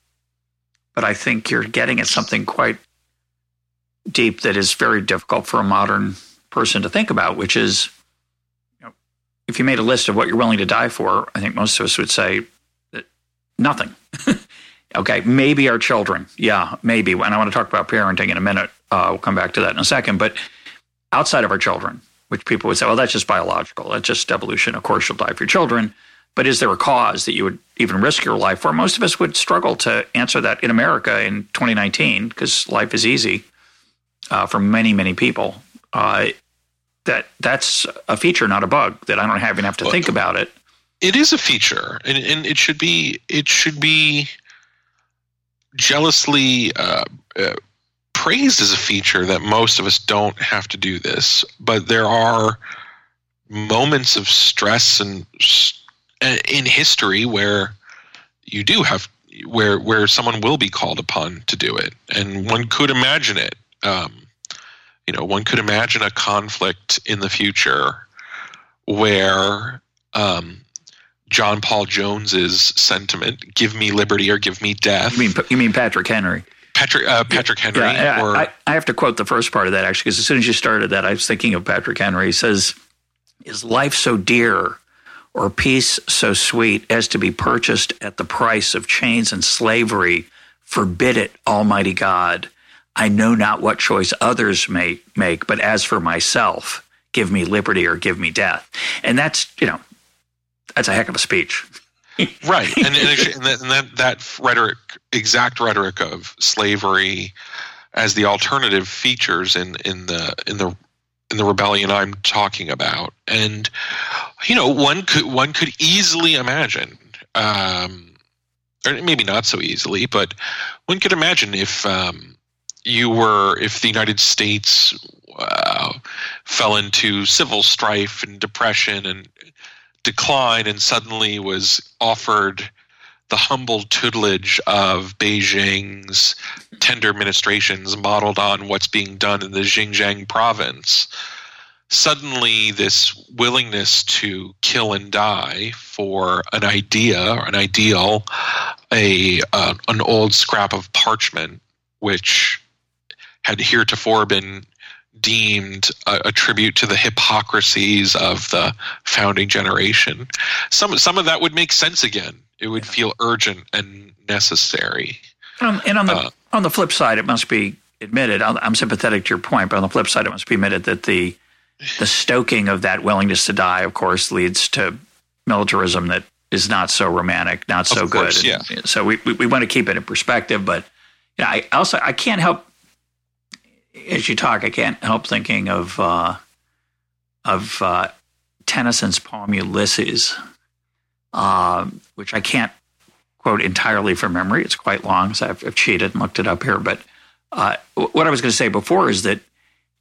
but I think you're getting at something quite deep that is very difficult for a modern person to think about, which is you know, if you made a list of what you're willing to die for, I think most of us would say that nothing. [laughs] okay, maybe our children. Yeah, maybe. And I want to talk about parenting in a minute. Uh, we'll come back to that in a second. But outside of our children, which people would say, well, that's just biological. That's just evolution. Of course, you'll die for your children. But is there a cause that you would even risk your life for? Most of us would struggle to answer that in America in 2019 because life is easy uh, for many, many people. Uh, that that's a feature, not a bug. That I don't even have to think about it. It is a feature, and, and it should be it should be jealously uh, uh, praised as a feature that most of us don't have to do this. But there are moments of stress and in history where you do have where where someone will be called upon to do it, and one could imagine it. Um, you know, one could imagine a conflict in the future where um, John Paul Jones's sentiment, "Give me liberty or give me death." You mean you mean Patrick Henry? Patrick uh, Patrick Henry. Yeah, or I, I have to quote the first part of that actually, because as soon as you started that, I was thinking of Patrick Henry. He says, "Is life so dear?" Or peace so sweet as to be purchased at the price of chains and slavery, forbid it, Almighty God. I know not what choice others may make, but as for myself, give me liberty or give me death. And that's, you know, that's a heck of a speech. [laughs] right. And, and, that, that rhetoric, exact rhetoric of slavery as the alternative features in, in the, in the, in the rebellion I'm talking about. And, you know, one could, one could easily imagine, um, or maybe not so easily, but one could imagine if, um, you were, if the United States uh, fell into civil strife and depression and decline and suddenly was offered the humble tutelage of Beijing's tender ministrations modeled on what's being done in the Xinjiang province. Suddenly, this willingness to kill and die for an idea or an ideal, a uh, an old scrap of parchment, which had heretofore been deemed a, a, tribute to the hypocrisies of the founding generation. Some some of that would make sense again. It would feel urgent and necessary. Um, and on the uh, on the flip side, it must be admitted. I'm sympathetic to your point, but on the flip side, it must be admitted that the the stoking of that willingness to die, of course, leads to militarism that is not so romantic, not so course, good. Yeah. so we, we, we want to keep it in perspective, but you know, I also I can't help as you talk, I can't help thinking of uh, of uh, Tennyson's poem Ulysses, uh, which I can't quote entirely from memory. It's quite long, so I've, I've cheated and looked it up here. But uh, what I was going to say before is that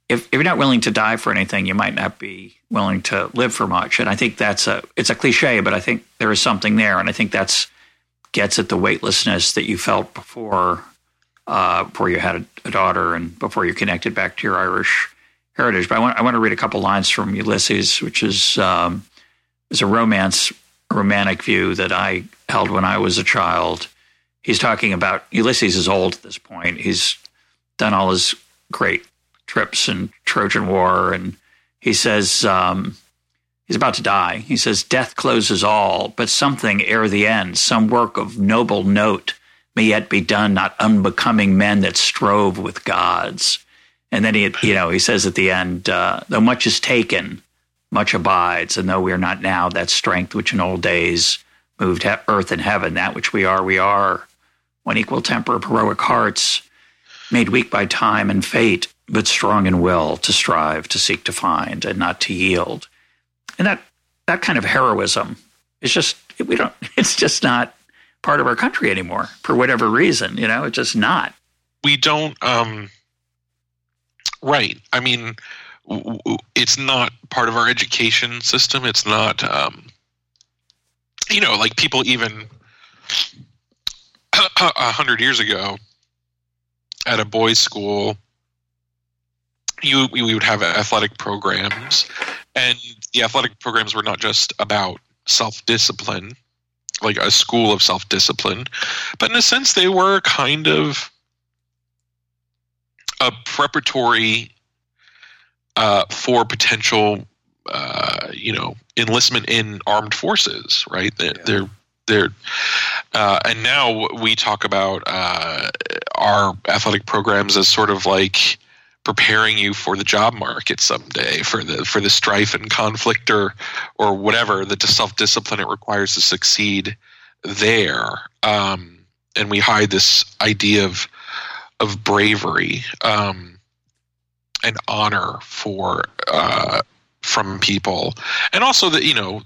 if, if, you're not willing to die for anything, you might not be willing to live for much. And I think that's a it's a cliche, but I think there is something there, and I think that's gets at the weightlessness that you felt before uh, before you had a, a, daughter and before you connected back to your Irish heritage. But I want, I want to read a couple lines from Ulysses, which is um, is a romance, a romantic view that I held when I was a child. He's talking about Ulysses is old at this point. He's done all his great trips and Trojan War, and he says um, he's about to die. He says, "Death closes all, but something ere the end, some work of noble note." may yet be done, not unbecoming men that strove with gods. And then he, you know, he says at the end, uh, though much is taken, much abides, and though we are not now that strength which in old days moved he- earth and heaven, that which we are, we are. One equal temper of heroic hearts, made weak by time and fate, but strong in will to strive, to seek to find, and not to yield. And that that kind of heroism is just we don't. [laughs] It's just not part of our country anymore for whatever reason. You know, it's just not. We don't. Um, right. I mean, it's not part of our education system. It's not. Um, you know, like people even [clears throat] a hundred years ago at a boys' school, you we would have athletic programs, and the athletic programs were not just about self discipline like a school of self discipline, but in a sense, they were kind of a preparatory uh, for potential, uh, you know, enlistment in armed forces. Right? They're, yeah. they're they're uh, and now we talk about uh, our athletic programs as sort of like preparing you for the job market someday for the for the strife and conflict or or whatever the self discipline it requires to succeed there. Um, and we hide this idea of of bravery um, and honor for uh, from people. And also that you know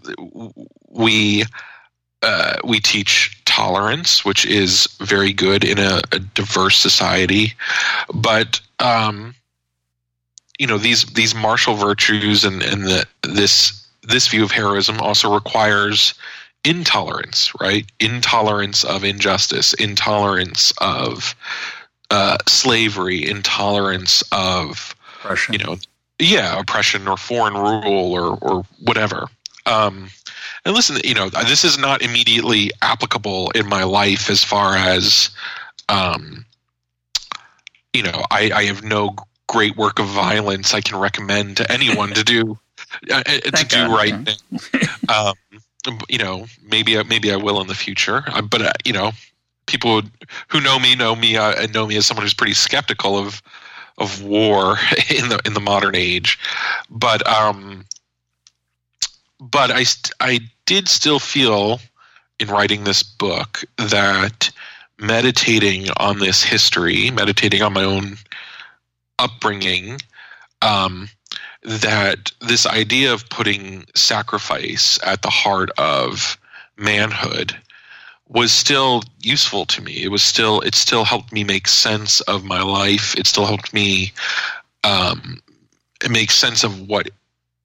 we uh, we teach tolerance, which is very good in a, a diverse society, but um, you know these these martial virtues and and the, this this view of heroism also requires intolerance, right? Intolerance of injustice, intolerance of uh, slavery, intolerance of oppression. you know, yeah, oppression or foreign rule or or whatever. Um, and listen, you know, this is not immediately applicable in my life as far as um, you know, I, I have no great work of violence I can recommend to anyone to do [laughs] uh, uh to do God. right um, you know, maybe maybe I will in the future. Uh, but uh, you know, people who know me know me uh, know me as someone who's pretty skeptical of of war [laughs] in the in the modern age. But um, but I I did still feel in writing this book that meditating on this history, meditating on my own upbringing, um, that this idea of putting sacrifice at the heart of manhood was still useful to me. It was still it still helped me make sense of my life. It still helped me um, make sense of what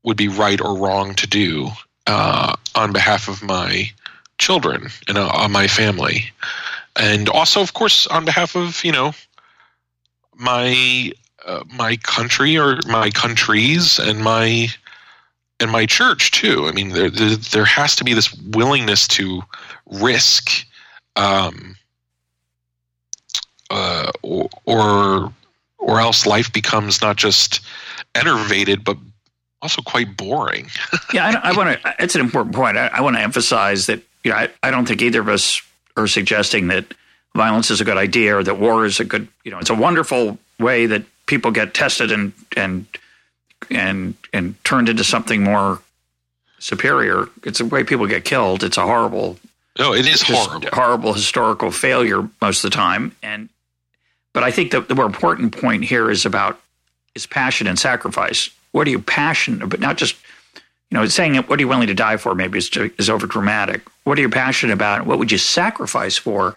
would be right or wrong to do uh, on behalf of my children and uh, on my family, and also, of course, on behalf of you know my uh, my country or my countries and my and my church too. I mean, there there, there has to be this willingness to risk, um, uh, or, or or else life becomes not just enervated but also quite boring. [laughs] yeah, I, I want to. It's an important point. I, I want to emphasize that you know I, I don't think either of us are suggesting that violence is a good idea or that war is a good. You know, it's a wonderful way that people get tested and and and and turned into something more superior. It's the way people get killed. It's a horrible. No, it is horrible. Horrible historical failure most of the time. And but I think that the more important point here is about is passion and sacrifice. What are you passionate about? Not just you know saying what are you willing to die for? Maybe is is over dramatic. What are you passionate about? What would you sacrifice for?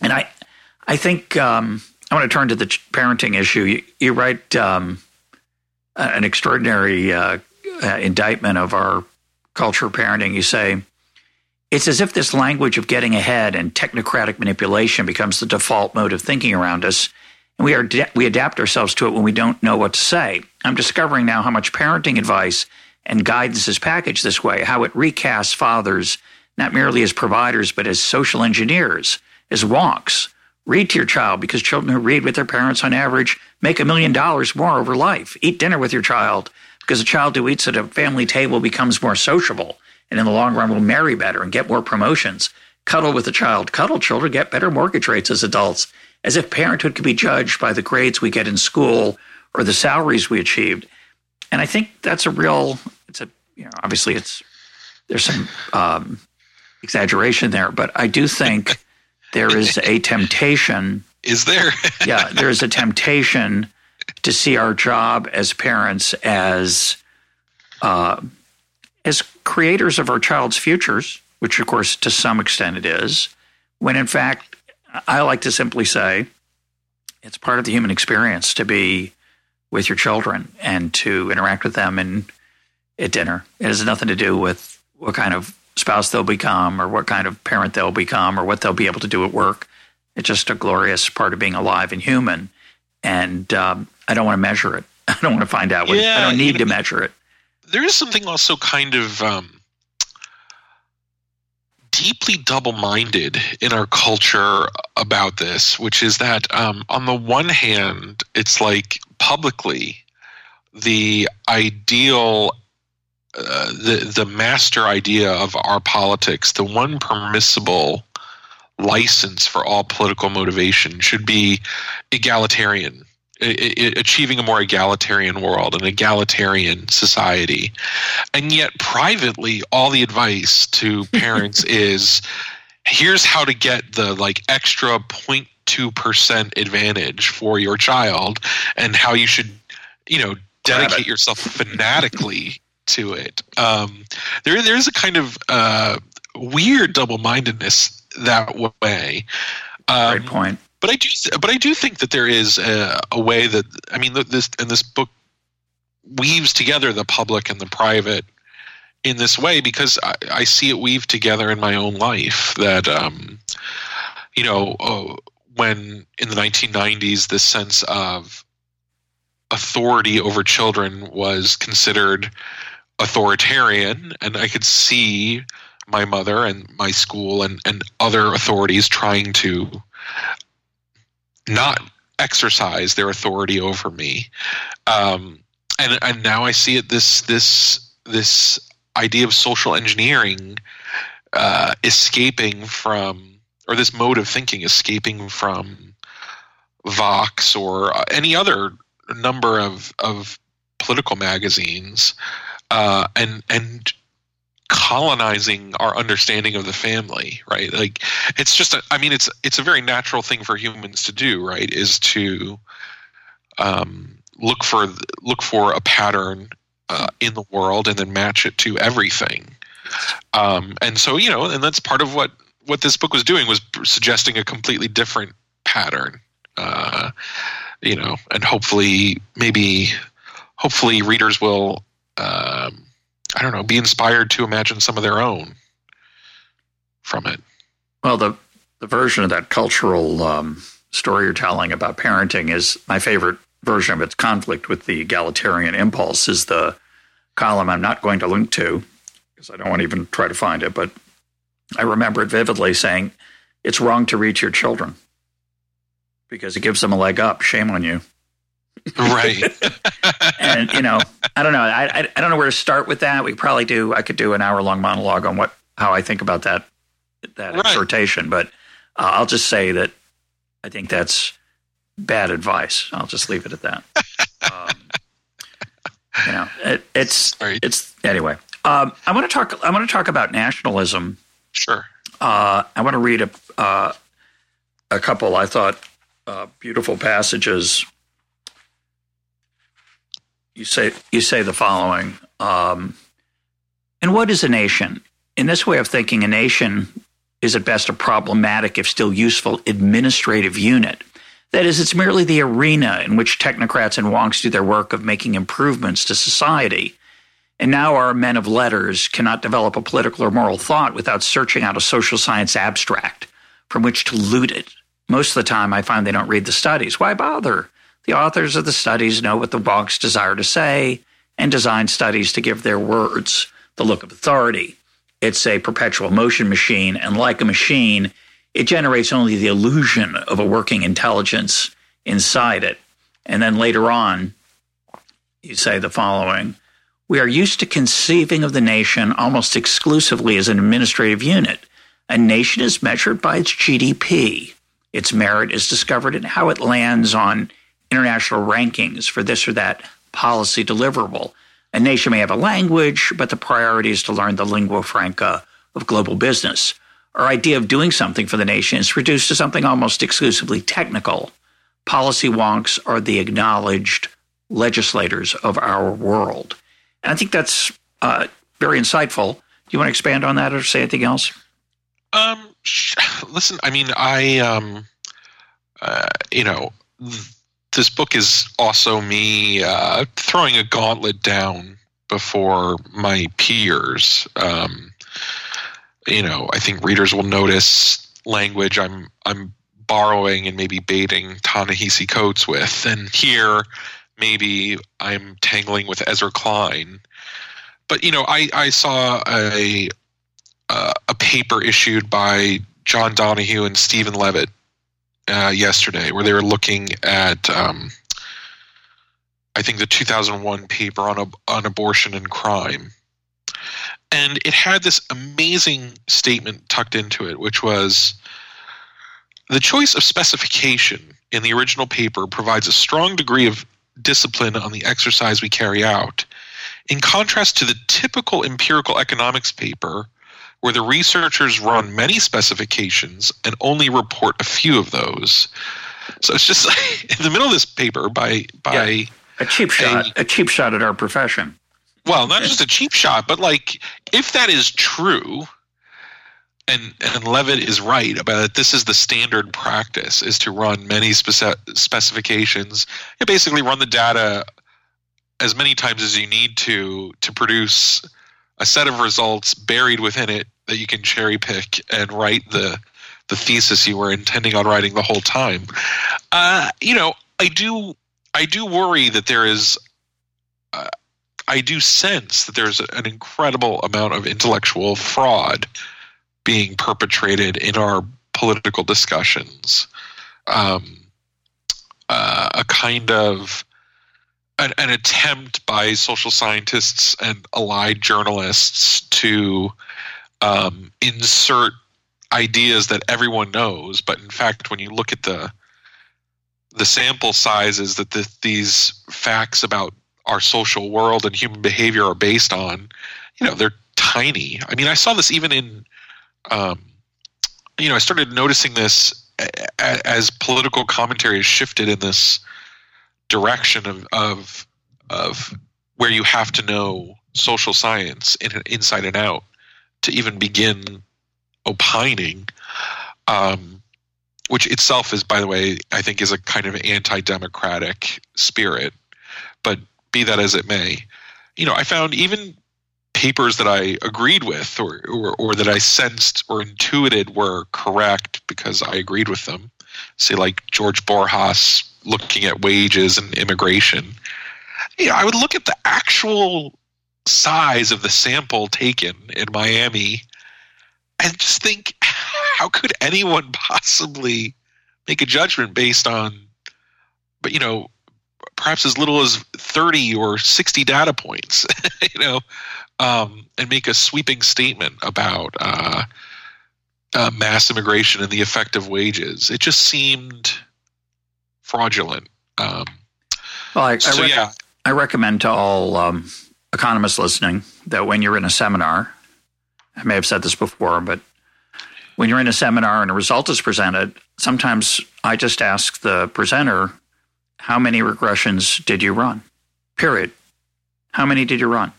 And I I think um, I want to turn to the parenting issue. You, you write um, an extraordinary uh, uh, indictment of our culture of parenting. You say, it's as if this language of getting ahead and technocratic manipulation becomes the default mode of thinking around us, and we are we adapt ourselves to it when we don't know what to say. I'm discovering now how much parenting advice and guidance is packaged this way, how it recasts fathers not merely as providers but as social engineers, as wonks, Read to your child because children who read with their parents on average make a million dollars more over life. Eat dinner with your child because a child who eats at a family table becomes more sociable and in the long run will marry better and get more promotions. Cuddle with a child. Cuddle children get better mortgage rates as adults, as if parenthood could be judged by the grades we get in school or the salaries we achieved. And I think that's a real, it's a, you know, obviously it's, there's some um, exaggeration there, but I do think there is a temptation. [laughs] Is there? [laughs] yeah, there is a temptation to see our job as parents as uh, as creators of our child's futures, which of course to some extent it is, when in fact I like to simply say it's part of the human experience to be with your children and to interact with them and at dinner. It has nothing to do with what kind of spouse they'll become or what kind of parent they'll become or what they'll be able to do at work. It's just a glorious part of being alive and human. And um, I don't want to measure it. [laughs] I don't want to find out. What, yeah, I don't need to measure it. There is something also kind of um, deeply double minded in our culture about this, which is that um, on the one hand, it's like publicly the ideal uh, the the master idea of our politics, the one permissible license for all political motivation should be egalitarian, achieving a more egalitarian world, an egalitarian society. And yet, privately, all the advice to [laughs] parents is here's how to get the like extra 0.2% advantage for your child and how you should, you know, dedicate yourself fanatically to it. Um, there, there's a kind of uh, weird double-mindedness that way. Um, Great point. But I do, but I do think that there is a, a way that I mean, this and this book weaves together the public and the private in this way because I, I see it weave together in my own life. That um, you know, uh, when in the 1990s, this sense of authority over children was considered authoritarian, and I could see my mother and my school and, and other authorities trying to not exercise their authority over me. Um, and and now I see it this this this idea of social engineering uh, escaping from or this mode of thinking escaping from Vox or any other number of of political magazines uh, and and colonizing our understanding of the family right? Like it's just a, i mean it's it's a very natural thing for humans to do right? Is to um, look for look for a pattern uh, in the world and then match it to everything. Um, and so you know and that's part of what what this book was doing was suggesting a completely different pattern uh, you know and hopefully maybe hopefully readers will um, I don't know, be inspired to imagine some of their own from it. Well, the the version of that cultural um, story you're telling about parenting is my favorite version of its conflict with the egalitarian impulse. Is the column I'm not going to link to because I don't want to even try to find it, but I remember it vividly saying it's wrong to reach your children because it gives them a leg up. Shame on you right. [laughs] and you know, I don't know. I, I, don't know where to start with that. We probably do. I could do an hour long monologue on what how I think about that that right. exhortation, but uh, I'll just say that I think that's bad advice. I'll just leave it at that. [laughs] um, you know, it, it's it's anyway. Um, I want to talk. I want to talk about nationalism. Sure. Uh, I want to read a uh, a couple. I thought uh, beautiful passages you say you say the following. Um, and what is a nation? In this way of thinking, a nation is at best a problematic, if still useful, administrative unit. That is, it's merely the arena in which technocrats and wonks do their work of making improvements to society. And now our men of letters cannot develop a political or moral thought without searching out a social science abstract from which to loot it. Most of the time, I find they don't read the studies. Why bother? The authors of the studies know what the wonks desire to say and design studies to give their words the look of authority. It's a perpetual motion machine, and like a machine, it generates only the illusion of a working intelligence inside it. And then later on, you say the following We are used to conceiving of the nation almost exclusively as an administrative unit. A nation is measured by its GDP. Its merit is discovered in how it lands on international rankings for this or that policy deliverable. A nation may have a language, but the priority is to learn the lingua franca of global business. Our idea of doing something for the nation is reduced to something almost exclusively technical. Policy wonks are the acknowledged legislators of our world. And I think that's uh, very insightful. Do you want to expand on that or say anything else? Um, listen, I mean, I, um, uh, you know, this book is also me uh, throwing a gauntlet down before my peers. Um, you know, I think readers will notice language I'm I'm borrowing and maybe baiting Ta-Nehisi Coates with, and here maybe I'm tangling with Ezra Klein. But you know, I I saw a uh, a paper issued by John Donohue and Stephen Levitt uh, yesterday where they were looking at um, I think the 2001 paper on on abortion and crime, and it had this amazing statement tucked into it, which was the choice of specification in the original paper provides a strong degree of discipline on the exercise we carry out, in contrast to the typical empirical economics paper where the researchers run many specifications and only report a few of those. So it's just like [laughs] in the middle of this paper by by yeah, a cheap shot, a, a cheap shot at our profession. Well, not just a cheap shot, but like if that is true, and and Levitt is right about it. This is the standard practice: is to run many speci- specifications and basically run the data as many times as you need to to produce a set of results buried within it that you can cherry pick and write the the thesis you were intending on writing the whole time. Uh, you know, I do I do worry that there is. Uh, I do sense that there's an incredible amount of intellectual fraud being perpetrated in our political discussions. Um, uh, a kind of an, an, attempt by social scientists and allied journalists to um, insert ideas that everyone knows, but in fact, when you look at the the sample sizes that the, these facts about our social world and human behavior are based on, you know, they're tiny. I mean, I saw this even in, um, you know, I started noticing this as political commentary has shifted in this direction of of of where you have to know social science in, inside and out to even begin opining, um, which itself is, by the way, I think is a kind of anti-democratic spirit. But be that as it may, you know, I found even papers that I agreed with or, or, or that I sensed or intuited were correct because I agreed with them. Say, like George Borjas looking at wages and immigration. You know, I would look at the actual size of the sample taken in Miami and just think, how could anyone possibly make a judgment based on, but you know, perhaps as little as 30 or 60 data points, [laughs] you know, um, and make a sweeping statement about uh, uh, mass immigration and the effect of wages. It just seemed fraudulent. Um, well, I, so, I rec- yeah. I recommend to all um, economists listening that when you're in a seminar, I may have said this before, but when you're in a seminar and a result is presented, sometimes I just ask the presenter, How many regressions did you run? Period. How many did you run?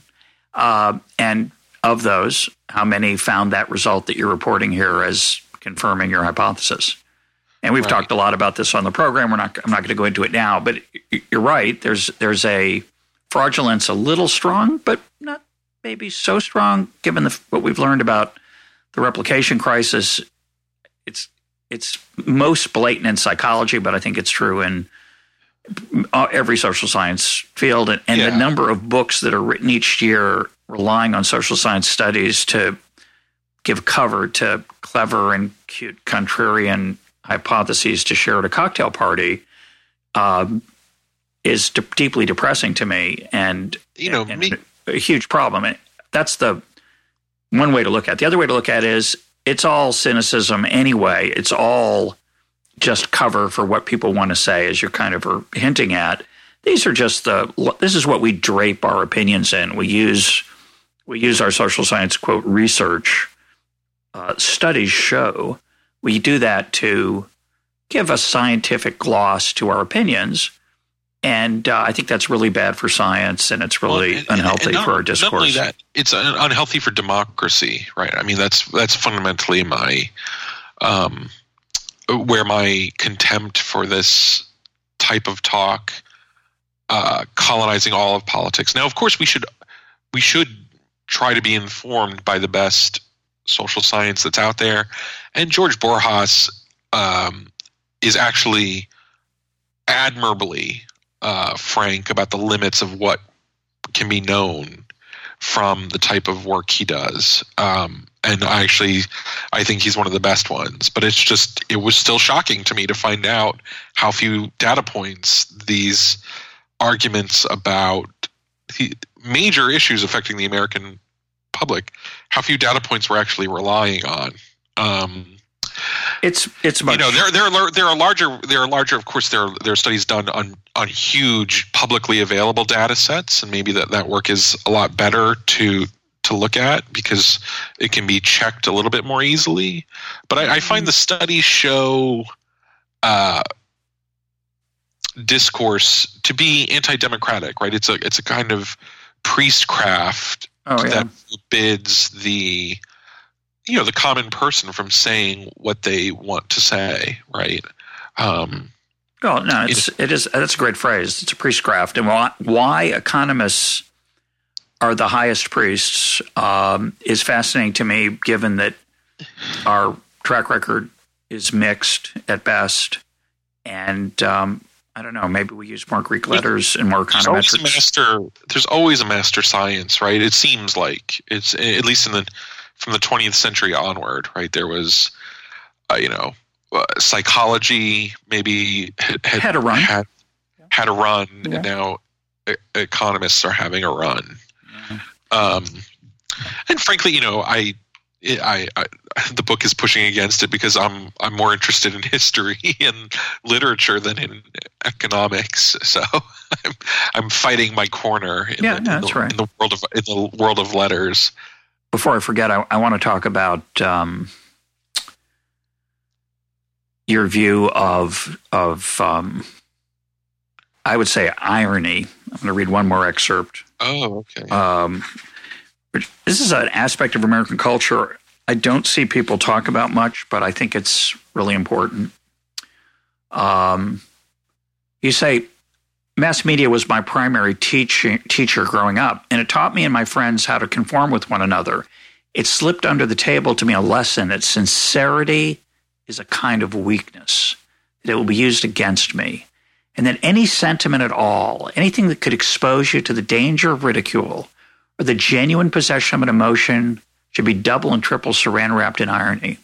Uh, and of those, how many found that result that you're reporting here as confirming your hypothesis? And we've right. talked a lot about this on the program. We're not. I'm not going to go into it now, but you're right. There's there's a fraudulence a little strong, but not maybe so strong given the, what we've learned about the replication crisis. It's it's most blatant in psychology, but I think it's true in uh, every social science field. And, and yeah. the number of books that are written each year relying on social science studies to give cover to clever and cute contrarian hypotheses to share at a cocktail party um, is de- deeply depressing to me, and you know, and me- a huge problem. And that's the one way to look at. it. The other way to look at it is it's all cynicism anyway. It's all just cover for what people want to say, as you're kind of are hinting at. These are just the. This is what we drape our opinions in. We use we use our social science quote research. Uh, studies show we do that to give a scientific gloss to our opinions. And uh, I think that's really bad for science, and it's really well, and, unhealthy and not, for our discourse. That, it's unhealthy for democracy, right? I mean, that's that's fundamentally my um, where my contempt for this type of talk uh, colonizing all of politics. Now, of course, we should we should try to be informed by the best social science that's out there. And George Borjas um, is actually admirably uh, frank about the limits of what can be known from the type of work he does. Um, and I actually, I think he's one of the best ones. But it's just, it was still shocking to me to find out how few data points these arguments about the major issues affecting the American public, how few data points we're actually relying on. Um, it's it's much. You know, there there are, there are larger there are larger. Of course, there are, there are studies done on on huge publicly available data sets, and maybe that that work is a lot better to to look at because it can be checked a little bit more easily. But I, I find the studies show uh, discourse to be anti-democratic. Right? It's a it's a kind of priestcraft oh, yeah. that forbids the you know the common person from saying what they want to say right um, well no it's it is that's a great phrase it's a priestcraft and why, why economists are the highest priests um, is fascinating to me given that our track record is mixed at best and um, I don't know. Maybe we use more Greek letters and more econometrics. There's master. There's always a master science, right? It seems like it's at least in the from the 20th century onward, right? There was, uh, you know, uh, psychology maybe had, had, Had a run. had, had a run, Yeah. and now e- economists are having a run. Um, and frankly, you know, I, I, I, the book is pushing against it because I'm I'm more interested in [laughs] history and literature than in economics. [laughs] So I'm I'm fighting my corner. In Yeah, the, in the, right. In the world of in the world of letters. Before I forget, I, I want to talk about um, your view of of um, I would say irony. I'm going to read one more excerpt. Oh, okay. Um, this is an aspect of American culture I don't see people talk about much, but I think it's really important. Um, you say, mass media was my primary teach- teacher growing up, and it taught me and my friends how to conform with one another. It slipped under the table to me a lesson that sincerity is a kind of weakness, that it will be used against me, and that any sentiment at all, anything that could expose you to the danger of ridicule or the genuine possession of an emotion, should be double and triple saran wrapped in irony.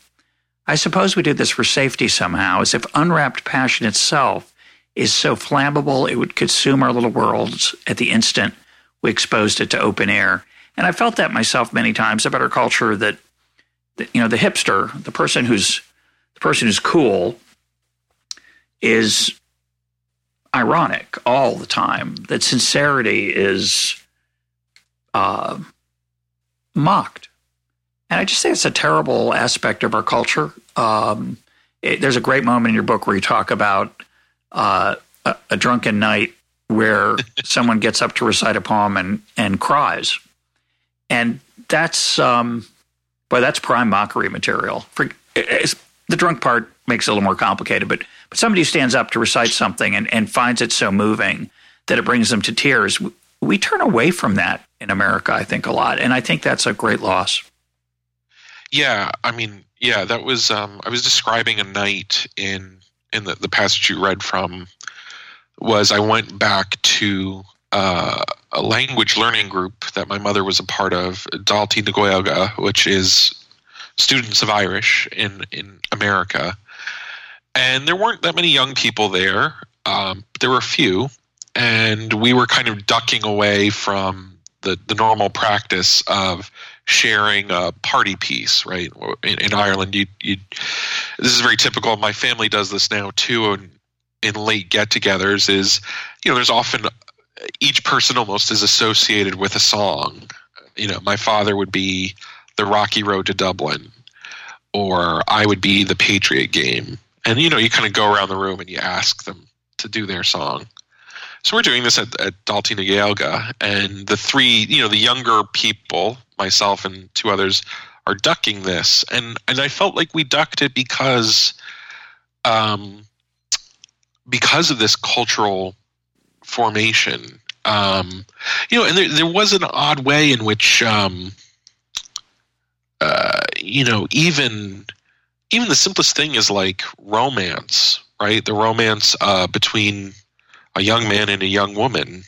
I suppose we do this for safety somehow, as if unwrapped passion itself is so flammable it would consume our little worlds at the instant we exposed it to open air. And I felt that myself many times about our culture that, that you know, the hipster, the person who's the person who's cool is ironic all the time. That sincerity is uh, mocked. And I just think it's a terrible aspect of our culture. Um, it, there's a great moment in your book where you talk about uh, a, a drunken night where [laughs] someone gets up to recite a poem and, and cries. And that's, um, boy, that's prime mockery material. For, the drunk part makes it a little more complicated, but, but somebody who stands up to recite something and, and finds it so moving that it brings them to tears, we, we turn away from that in America, I think, a lot. And I think that's a great loss. Yeah, I mean, yeah, that was. Um, I was describing a night in in the, the passage you read from. Was I went back to uh, a language learning group that my mother was a part of, Daltaí na Gaeilge, which is students of Irish in in America, and there weren't that many young people there. Um, there were a few, and we were kind of ducking away from the the normal practice of sharing a party piece, right? In, in Ireland, you you this is very typical. My family does this now too, and in late get-togethers is you know there's often each person almost is associated with a song. You know, my father would be the Rocky Road to Dublin, or I would be the Patriot Game, and you know you kind of go around the room and you ask them to do their song. So we're doing this at, at Daltaí na Gaeilge, and the three, you know, the younger people, myself and two others, are ducking this, and and I felt like we ducked it because, um, because of this cultural formation, um, you know, and there there was an odd way in which, um, uh, you know, even even the simplest thing is like romance, right? The romance uh, between a young man and a young woman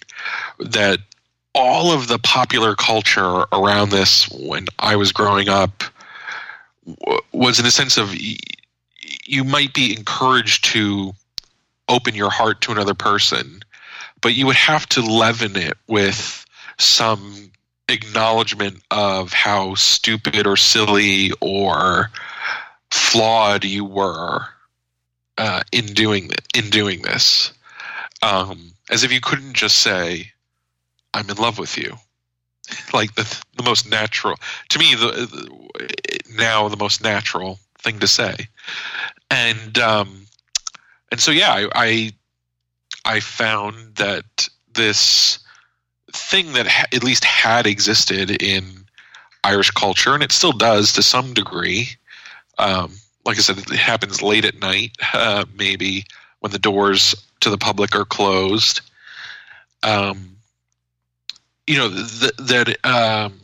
that all of the popular culture around this when I was growing up was in a sense of you might be encouraged to open your heart to another person, but you would have to leaven it with some acknowledgement of how stupid or silly or flawed you were uh, in doing in doing this um, as if you couldn't just say, "I'm in love with you," [laughs] like the the most natural to me. The, the now the most natural thing to say, and um, and so yeah, I, I I found that this thing that ha- at least had existed in Irish culture, and it still does to some degree. Um, like I said, it happens late at night, [laughs] uh, maybe when the doors to the public are closed. Um, you know th- that um,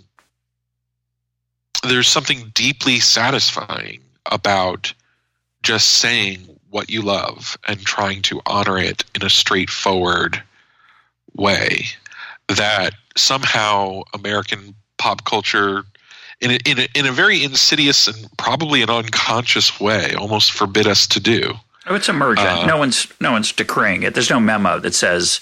there's something deeply satisfying about just saying what you love and trying to honor it in a straightforward way. That somehow American pop culture in a, in a, in a very insidious and probably an unconscious way, almost forbid us to do. Oh, it's emergent. Uh, no one's no one's decreeing it. There's no memo that says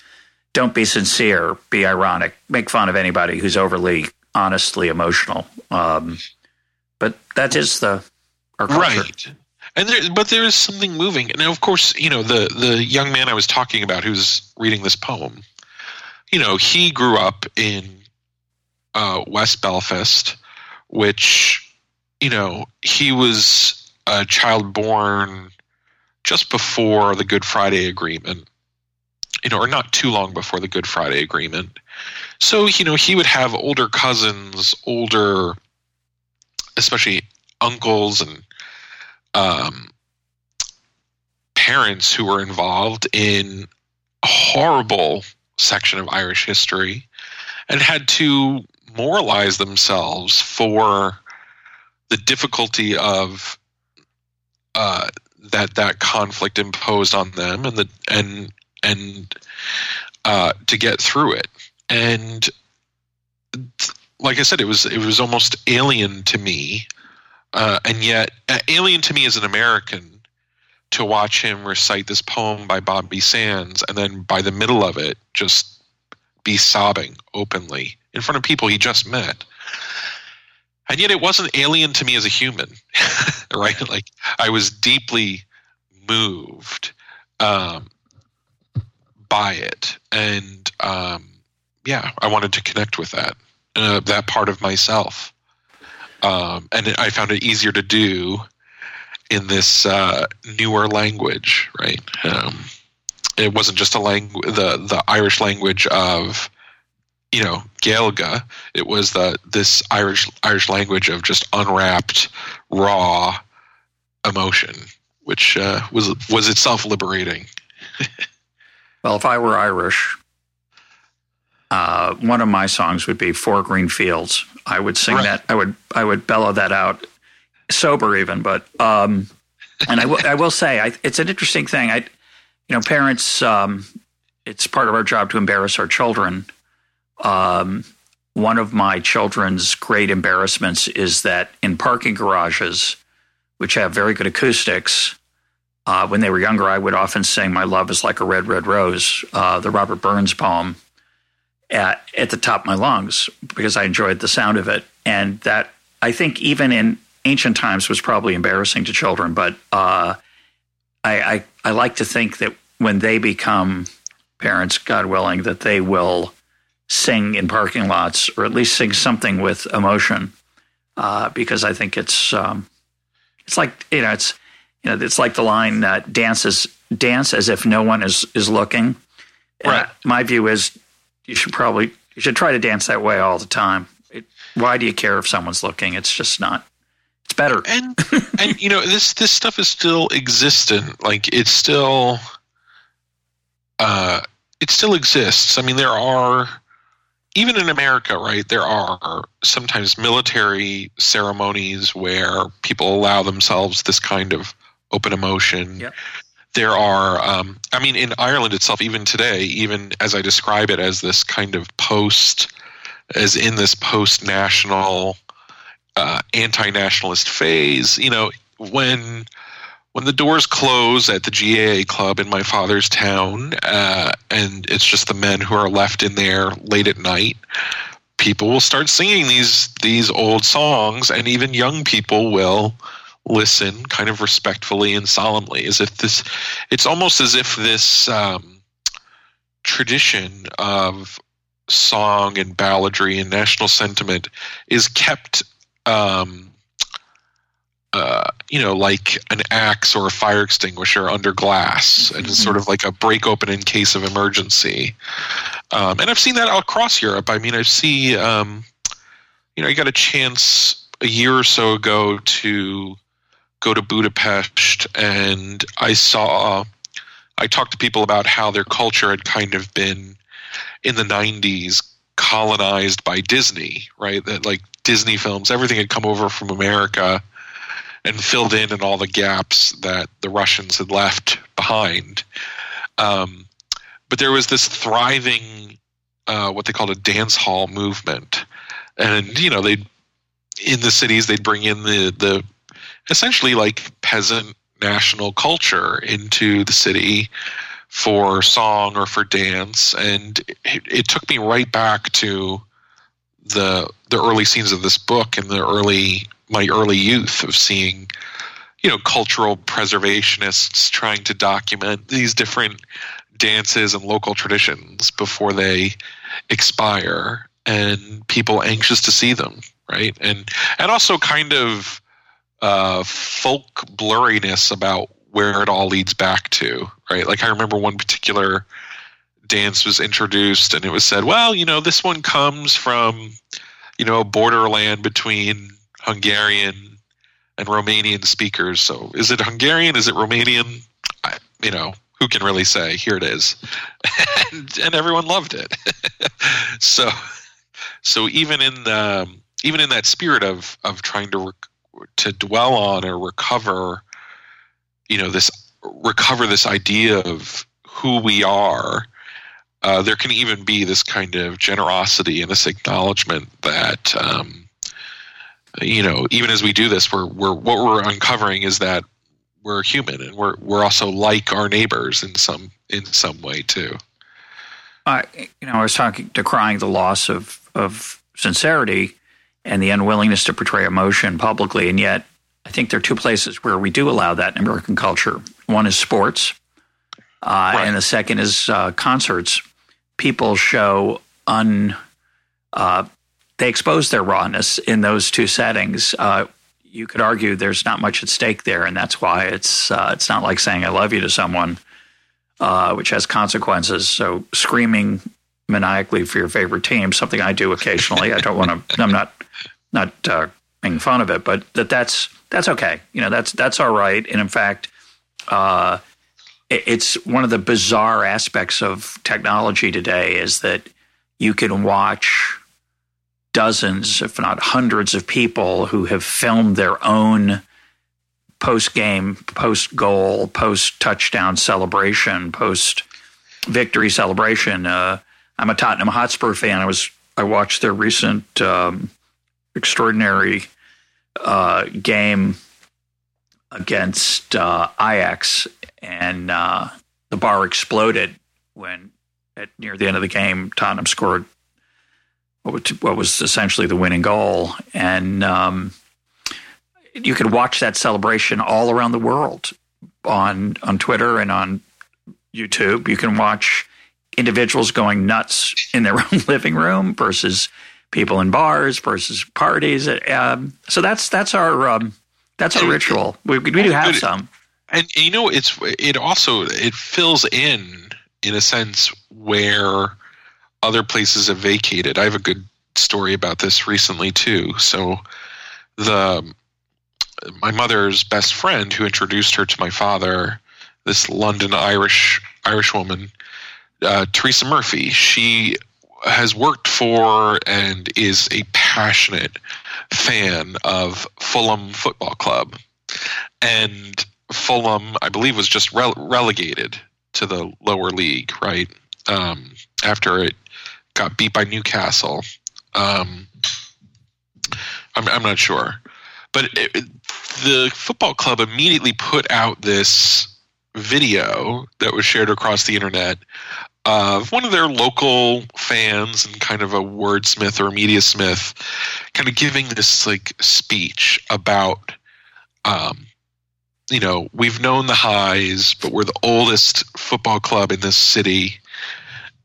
don't be sincere, be ironic, make fun of anybody who's overly honestly emotional. Um, but that is the our right. And there, but there is something moving. And of course, you know the the young man I was talking about who's reading this poem. You know, he grew up in uh, West Belfast, which you know he was a child born just before the Good Friday Agreement, you know, or not too long before the Good Friday Agreement. So, you know, he would have older cousins, older, especially uncles and um, parents who were involved in a horrible section of Irish history and had to moralize themselves for the difficulty of uh, that that conflict imposed on them and the and and uh, to get through it and like I said, it was it was almost alien to me, uh, and yet uh, alien to me as an American to watch him recite this poem by Bobby Sands, and then by the middle of it, just be sobbing openly in front of people he just met. And yet, it wasn't alien to me as a human, [laughs] right? Like I was deeply moved um, by it, and um, yeah, I wanted to connect with that uh, that part of myself, um, and I found it easier to do in this uh, newer language. Right, um, it wasn't just a language, the the Irish language of you know Gaeilge. It was the this Irish Irish language of just unwrapped, raw emotion which uh, was was itself liberating. [laughs] well, if I were Irish, uh, one of my songs would be Four Green Fields." I would sing right. that. I would I would bellow that out, sober even. But um, and I, w- I will say, I, it's an interesting thing. I, you know, parents. Um, it's part of our job to embarrass our children. Um, one of my children's great embarrassments is that in parking garages, which have very good acoustics, uh, when they were younger, I would often sing "My Love Is Like a Red, Red Rose," uh, the Robert Burns poem, at at the top of my lungs because I enjoyed the sound of it, and that I think even in ancient times was probably embarrassing to children. But uh, I, I I like to think that when they become parents, God willing, that they will sing in parking lots or at least sing something with emotion, uh, because I think it's um, it's like you know it's you know, it's like the line uh, "dances dance as if no one is is looking." Right. Uh, my view is you should probably you should try to dance that way all the time. It, why do you care if someone's looking? It's just not. It's better. And [laughs] and you know this this stuff is still existent. Like it's still. Uh, it still exists. I mean, there are even in America, right, there are sometimes military ceremonies where people allow themselves this kind of open emotion. Yep. There are, um, I mean, in Ireland itself, even today, even as I describe it as this kind of post, as in this post national, uh, anti nationalist phase, you know, when when the doors close at the GAA club in my father's town, uh, and it's just the men who are left in there late at night, people will start singing these these old songs, and even young people will listen kind of respectfully and solemnly as if this it's almost as if this um, tradition of song and balladry and national sentiment is kept um, uh, you know like an axe or a fire extinguisher under glass and it's sort of like a break open in case of emergency. Um, and i've seen that across europe. I mean i see um, you know i got a chance a year or so ago to go to Budapest and I saw, I talked to people about how their culture had kind of been in the 90s colonized by Disney, right? That like Disney films, everything had come over from America and filled in in all the gaps that the Russians had left behind. Um, but there was this thriving, uh, what they called a dance hall movement. And, you know, they in the cities they'd bring in the the essentially like peasant national culture into the city for song or for dance and it, it, took me right back to the the early scenes of this book and the early my early youth of seeing you know cultural preservationists trying to document these different dances and local traditions before they expire and people anxious to see them right? And and also kind of uh, folk blurriness about where it all leads back to right? Like i remember one particular dance was introduced and it was said well you know this one comes from you know borderland between hungarian and romanian speakers. So is it hungarian? Is it romanian? I, you know who can really say? Here it is. [laughs] And, and everyone loved it. [laughs] So so even in the even in that spirit of of trying to rec- to dwell on or recover you know this recover this idea of who we are uh, there can even be this kind of generosity and this acknowledgement that um, you know even as we do this we're, we're what we're uncovering is that we're human and we're we're also like our neighbors in some in some way too. I you know I was talking decrying the loss of of sincerity and the unwillingness to portray emotion publicly, and yet I think there are two places where we do allow that in American culture. One is sports, uh, right. and the second is uh, concerts. People show un. Uh, they expose their rawness in those two settings. Uh, you could argue there's not much at stake there, and that's why it's uh, it's not like saying I love you to someone, uh, which has consequences. So screaming maniacally for your favorite team, something I do occasionally. I don't want to. [laughs] I'm not not uh, making fun of it, but that that's that's okay. You know, that's that's all right. And in fact, uh, it, it's one of the bizarre aspects of technology today is that you can watch dozens, if not hundreds, of people who have filmed their own post game, post goal, post touchdown celebration, post victory celebration. Uh, I'm a Tottenham Hotspur fan. I was I watched their recent um, extraordinary uh, game against uh, Ajax, and uh, the bar exploded when at near the end of the game Tottenham scored what was essentially the winning goal. And um, you could watch that celebration all around the world on on Twitter and on YouTube. You can watch individuals going nuts in their [laughs] own living room versus people in bars versus parties. Um, so that's that's our um, that's our ritual. We, we do have some. And you know, it's it also it fills in in a sense where other places have vacated. I have a good story about this recently too. So the my mother's best friend who introduced her to my father, this London Irish Irish woman, uh, Teresa Murphy. She has worked for and is a passionate fan of Fulham Football Club, and Fulham, I believe, was just rele- relegated to the lower league, right? Um, after it got beat by Newcastle. Um, I'm, I'm not sure, but it, it, the football club immediately put out this video that was shared across the internet of one of their local fans and kind of a wordsmith or a media smith kind of giving this like speech about um, you know we've known the highs but we're the oldest football club in this city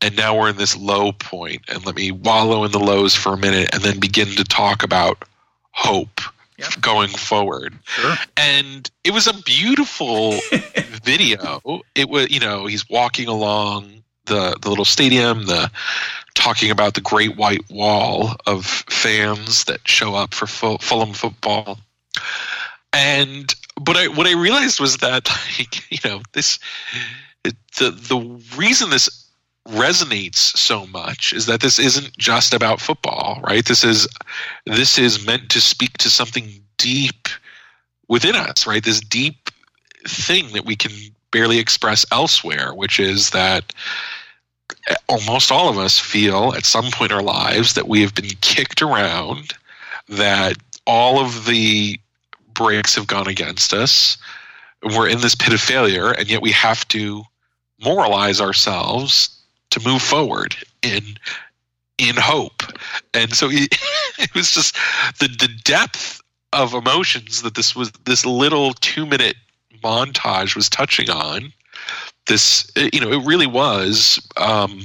and now we're in this low point and let me wallow in the lows for a minute and then begin to talk about hope going forward. Sure. and it was a beautiful [laughs] video. It was you know he's walking along the the little stadium the talking about the great white wall of fans that show up for Fulham football. And but I what I realized was that [laughs] like you know this it, the the reason this resonates so much is that this isn't just about football, right? This is this is meant to speak to something deep within us, right? This deep thing that we can barely express elsewhere, which is that almost all of us feel at some point in our lives that we have been kicked around, that all of the breaks have gone against us. We're in this pit of failure, and yet we have to moralize ourselves to move forward in in hope. And so it, [laughs] it was just the the depth of emotions that this was this little two minute montage was touching on. This you know it really was um,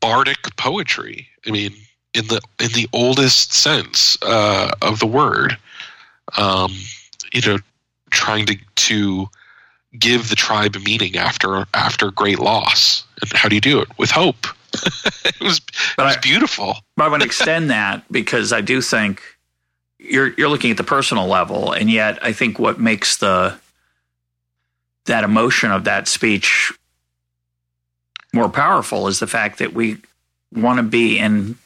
bardic poetry. I mean, in the in the oldest sense uh, of the word. Um, you know, trying to to give the tribe a meaning after after great loss. And how do you do it? With hope. [laughs] it was, it was I, beautiful. but I want to extend that because I do think you're you're looking at the personal level, and yet I think what makes the that emotion of that speech more powerful is the fact that we want to be in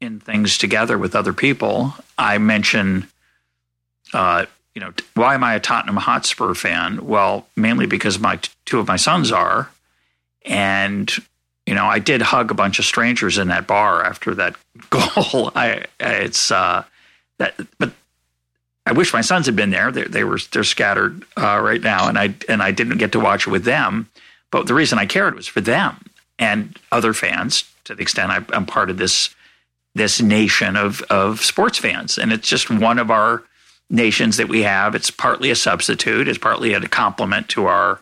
in things together with other people. I mention, uh, you know, why am I a Tottenham Hotspur fan? Well, mainly because my two of my sons are, and you know, I did hug a bunch of strangers in that bar after that [laughs] goal. I it's uh, that, but I wish my sons had been there. They, they were they're scattered uh, right now, and I and I didn't get to watch it with them. But the reason I cared was for them and other fans. To the extent I, I'm part of this this nation of of sports fans, and it's just one of our nations that we have. It's partly a substitute. It's partly a complement to our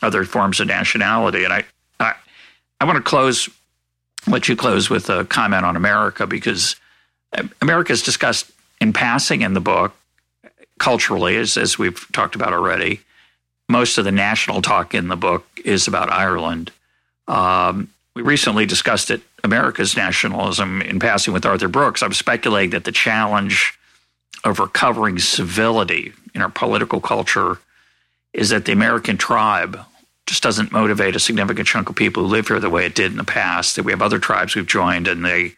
other forms of nationality. And I I, I want to close, let you close with a comment on America because America is discussed in passing in the book culturally, as as we've talked about already. Most of the national talk in the book is about Ireland. Um, we recently discussed it, America's nationalism in passing with Arthur Brooks. I'm speculating that the challenge of recovering civility in our political culture is that the American tribe just doesn't motivate a significant chunk of people who live here the way it did in the past. That we have other tribes we've joined and they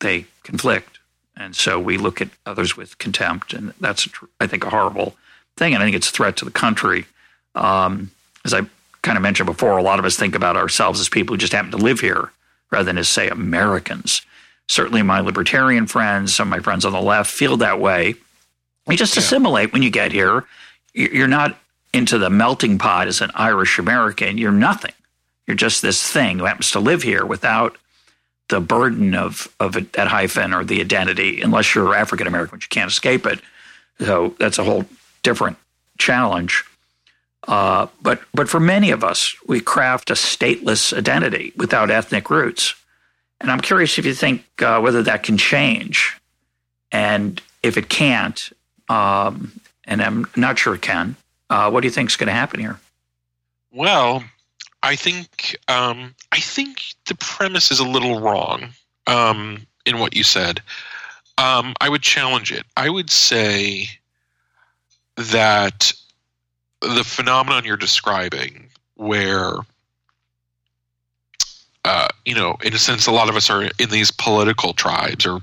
they conflict, and so we look at others with contempt, and that's I think a horrible thing, and I think it's a threat to the country. Um, as I kind of mentioned before, a lot of us think about ourselves as people who just happen to live here rather than as, say, Americans. Certainly, my libertarian friends, some of my friends on the left feel that way. You just yeah. assimilate when you get here. You're not into the melting pot as an Irish American. You're nothing. You're just this thing who happens to live here without the burden of of that hyphen or the identity, unless you're African American, which you can't escape it. So that's a whole different challenge. Uh, but but for many of us, we craft a stateless identity without ethnic roots, and I'm curious if you think uh, whether that can change, and if it can't, um, and I'm not sure it can. Uh, what do you think is going to happen here? Well, I think um, I think the premise is a little wrong um, in what you said. Um, I would challenge it. I would say that the phenomenon you're describing, where uh, you know, in a sense, a lot of us are in these political tribes or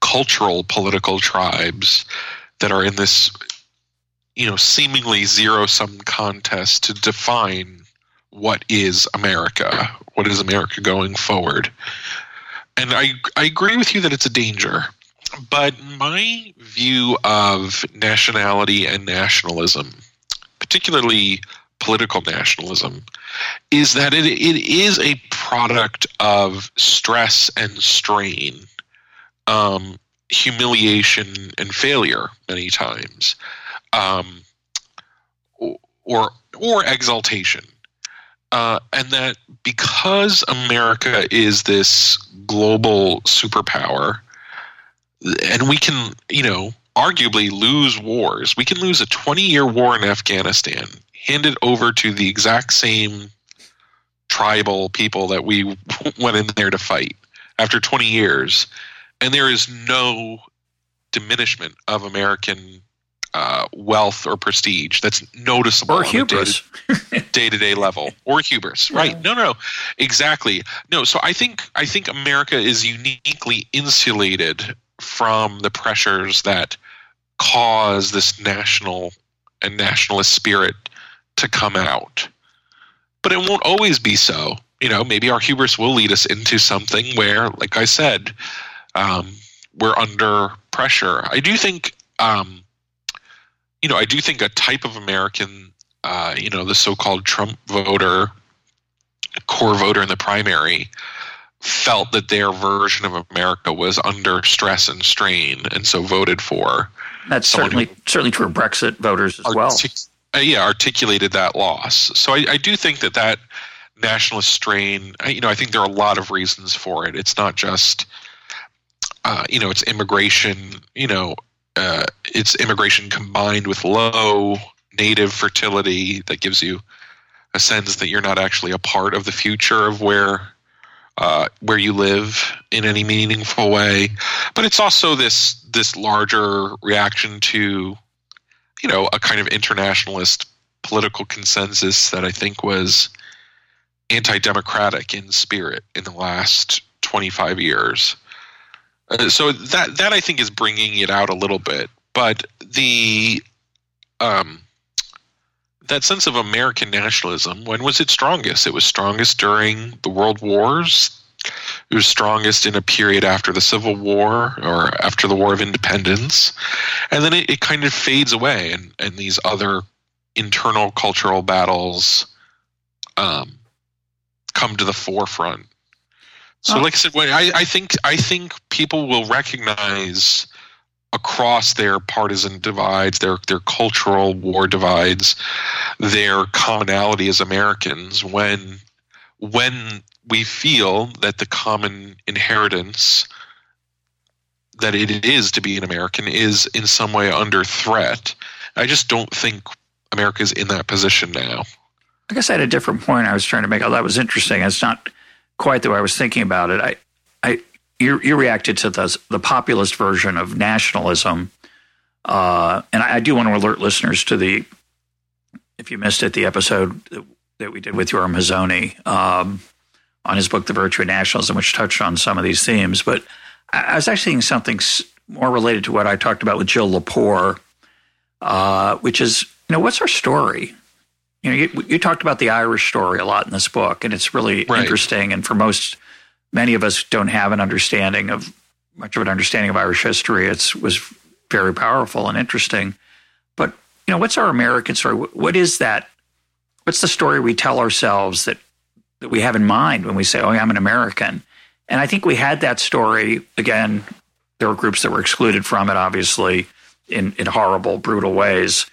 cultural political tribes that are in this, you know, seemingly zero sum contest to define what is America, what is America going forward. And I, I agree with you that it's a danger. But my view of nationality and nationalism particularly political nationalism, is that it, it is a product of stress and strain, um, humiliation and failure many times, um, or or exaltation, uh, and that because America is this global superpower, and we can, you know, arguably lose wars. We can lose a 20 year war in Afghanistan, hand it over to the exact same tribal people that we [laughs] went in there to fight after 20 years, and there is no diminishment of American uh, wealth or prestige that's noticeable or hubris day to [laughs] day level. Or hubris. Right. Yeah. no no. Exactly. No so i think i think america is uniquely insulated from the pressures that cause this national and nationalist spirit to come out. But it won't always be so. You know, maybe our hubris will lead us into something where, like I said, um, we're under pressure. I do think, um, you know, I do think a type of American, uh, you know, the so-called Trump voter, core voter in the primary, felt that their version of America was under stress and strain, and so voted for. That's certainly certainly true of Brexit voters as artic- well. Uh, yeah, articulated that loss. So I, I do think that that nationalist strain. You know, I think there are a lot of reasons for it. It's not just, uh, you know, it's immigration. You know, uh, it's immigration combined with low native fertility that gives you a sense that you're not actually a part of the future of where uh, where you live in any meaningful way. But it's also this this larger reaction to, you know, a kind of internationalist political consensus that I think was anti-democratic in spirit in the last 25 years. Uh, so that that I think is bringing it out a little bit, but the um, that sense of American nationalism, when was it strongest? It was strongest during the World Wars. It was strongest in a period after the Civil War or after the War of Independence. And then it, it kind of fades away, and, and these other internal cultural battles um, come to the forefront. So, oh. like I said, I, I think I think people will recognize across their partisan divides, their their cultural war divides, their commonality as Americans when when we feel that the common inheritance that it is to be an American is in some way under threat. I just don't think America's in that position now. I guess I had a different point I was trying to make. Oh, that was interesting. It's not quite the way I was thinking about it. I, I, you, you reacted to the, the populist version of nationalism, uh, and I, I, do want to alert listeners to the, if you missed it, the episode that, we did with Yoram Hazony um, on his book, The Virtue of Nationalism, which touched on some of these themes. But I, was actually thinking something more related to what I talked about with Jill Lepore, uh, which is, you know, what's our story? you know, you, you, talked about the Irish story a lot in this book, and it's really right. interesting. And for most, many of us don't have an understanding of much of an understanding of Irish history. It was very powerful and interesting. But you know, what's our American story? What is that? What's the story we tell ourselves that that we have in mind when we say, "Oh, I'm an American"? And I think we had that story again. There were groups that were excluded from it, obviously, in in horrible, brutal ways.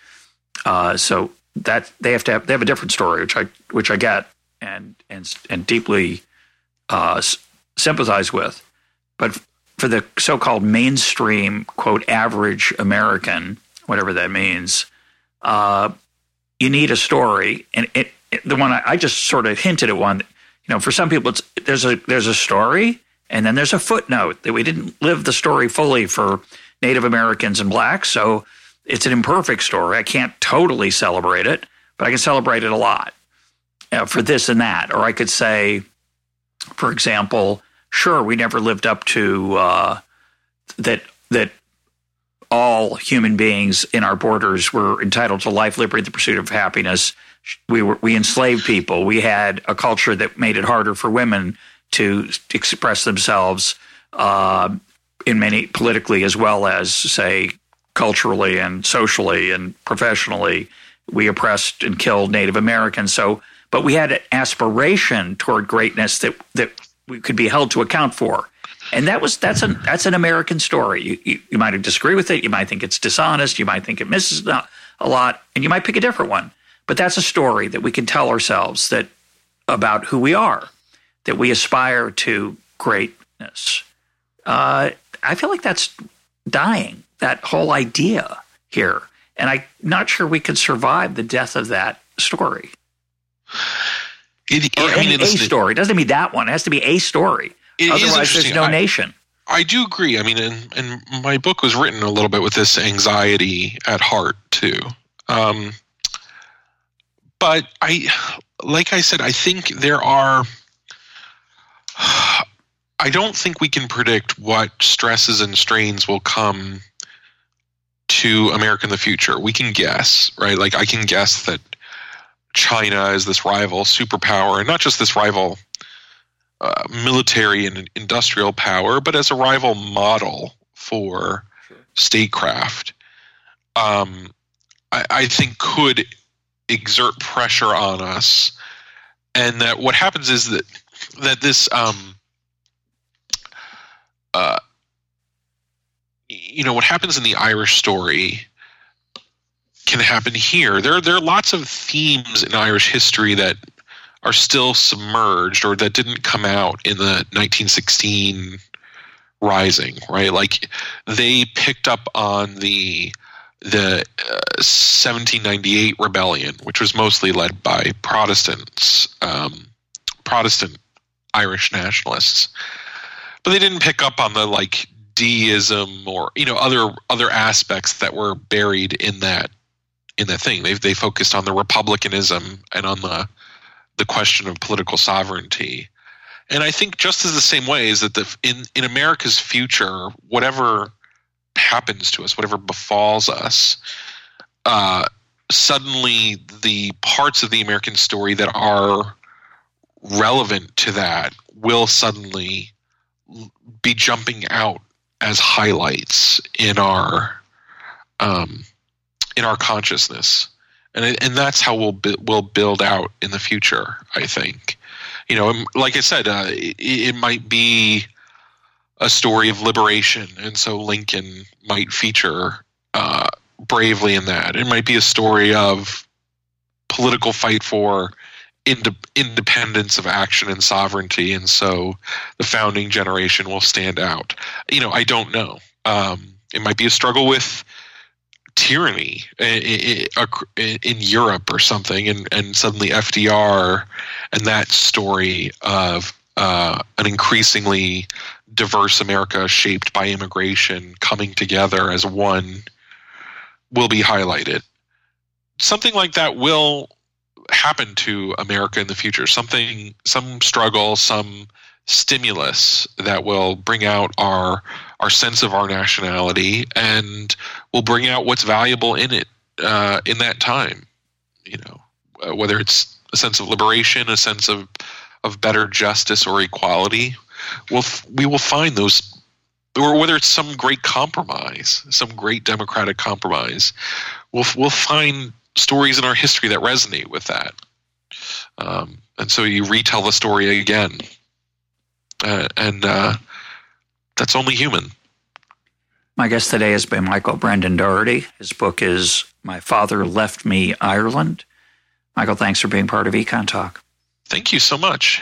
Uh, so that they have to have they have a different story, which I which I get and and and deeply uh, sympathize with. But for the so-called mainstream quote average American, whatever that means, uh, you need a story, and it, it, the one I, I, just sort of hinted at one. You know, for some people, it's there's a there's a story, and then there's a footnote that we didn't live the story fully for Native Americans and blacks, so it's an imperfect story. I can't totally celebrate it, but I can celebrate it a lot uh, for this and that. Or I could say, for example, sure, we never lived up to uh, that that all human beings in our borders were entitled to life, liberty, the pursuit of happiness. We were we enslaved people. We had a culture that made it harder for women to express themselves uh, in many politically as well as say culturally and socially and professionally. We oppressed and killed Native Americans. So, but we had an aspiration toward greatness that that we could be held to account for. And that was that's an that's an American story. You, you, you might disagree with it. You might think it's dishonest. You might think it misses a lot, and you might pick a different one. But that's a story that we can tell ourselves that about who we are, that we aspire to greatness. Uh, I feel like that's dying that whole idea here. And I'm not sure we could survive the death of that story. It, or I mean, a story. It doesn't mean that one. It has to be a story. Otherwise, there's no I, nation. I do agree. I mean, and, and my book was written a little bit with this anxiety at heart, too. Um, but I, like I said, I think there are. I don't think we can predict what stresses and strains will come to America in the future. We can guess, right? Like I can guess that China is this rival superpower, and not just this rival uh, military and industrial power, but as a rival model for statecraft, um, I, I think could exert pressure on us, and that what happens is that that this um, uh, you know what happens in the Irish story can happen here. There there are lots of themes in Irish history that are still submerged or that didn't come out in the 1916 rising, right? Like they picked up on the the uh, 1798 rebellion, which was mostly led by Protestants, um, Protestant Irish nationalists, but they didn't pick up on the like deism or you know other other aspects that were buried in that in that thing. They they focused on the republicanism and on the the question of political sovereignty. And I think just as the same way is that the in in America's future, whatever happens to us, whatever befalls us, uh, suddenly the parts of the American story that are relevant to that will suddenly be jumping out as highlights in our um, in our consciousness, and and that's how we'll we'll build out in the future. I think, you know, like I said, uh, it, it might be a story of liberation, and so Lincoln might feature uh, bravely in that. It might be a story of political fight for ind- independence of action and sovereignty, and so the founding generation will stand out. You know, I don't know. Um, it might be a struggle with tyranny in, in, in, Europe or something, and, and suddenly FDR and that story of uh, an increasingly diverse America shaped by immigration coming together as one will be highlighted. Something like that will happen to America in the future. Something, some struggle, some stimulus that will bring out our our sense of our nationality and will bring out what's valuable in it uh, in that time. You know, uh, whether it's a sense of liberation, a sense of of better justice or equality, we'll, we will find those, or whether it's some great compromise, some great democratic compromise, we'll, we'll find stories in our history that resonate with that. Um, and so you retell the story again. Uh, and uh, that's only human. My guest today has been Michael Brendan Dougherty. His book is My Father Left Me Ireland. Michael, thanks for being part of EconTalk. Thank you so much.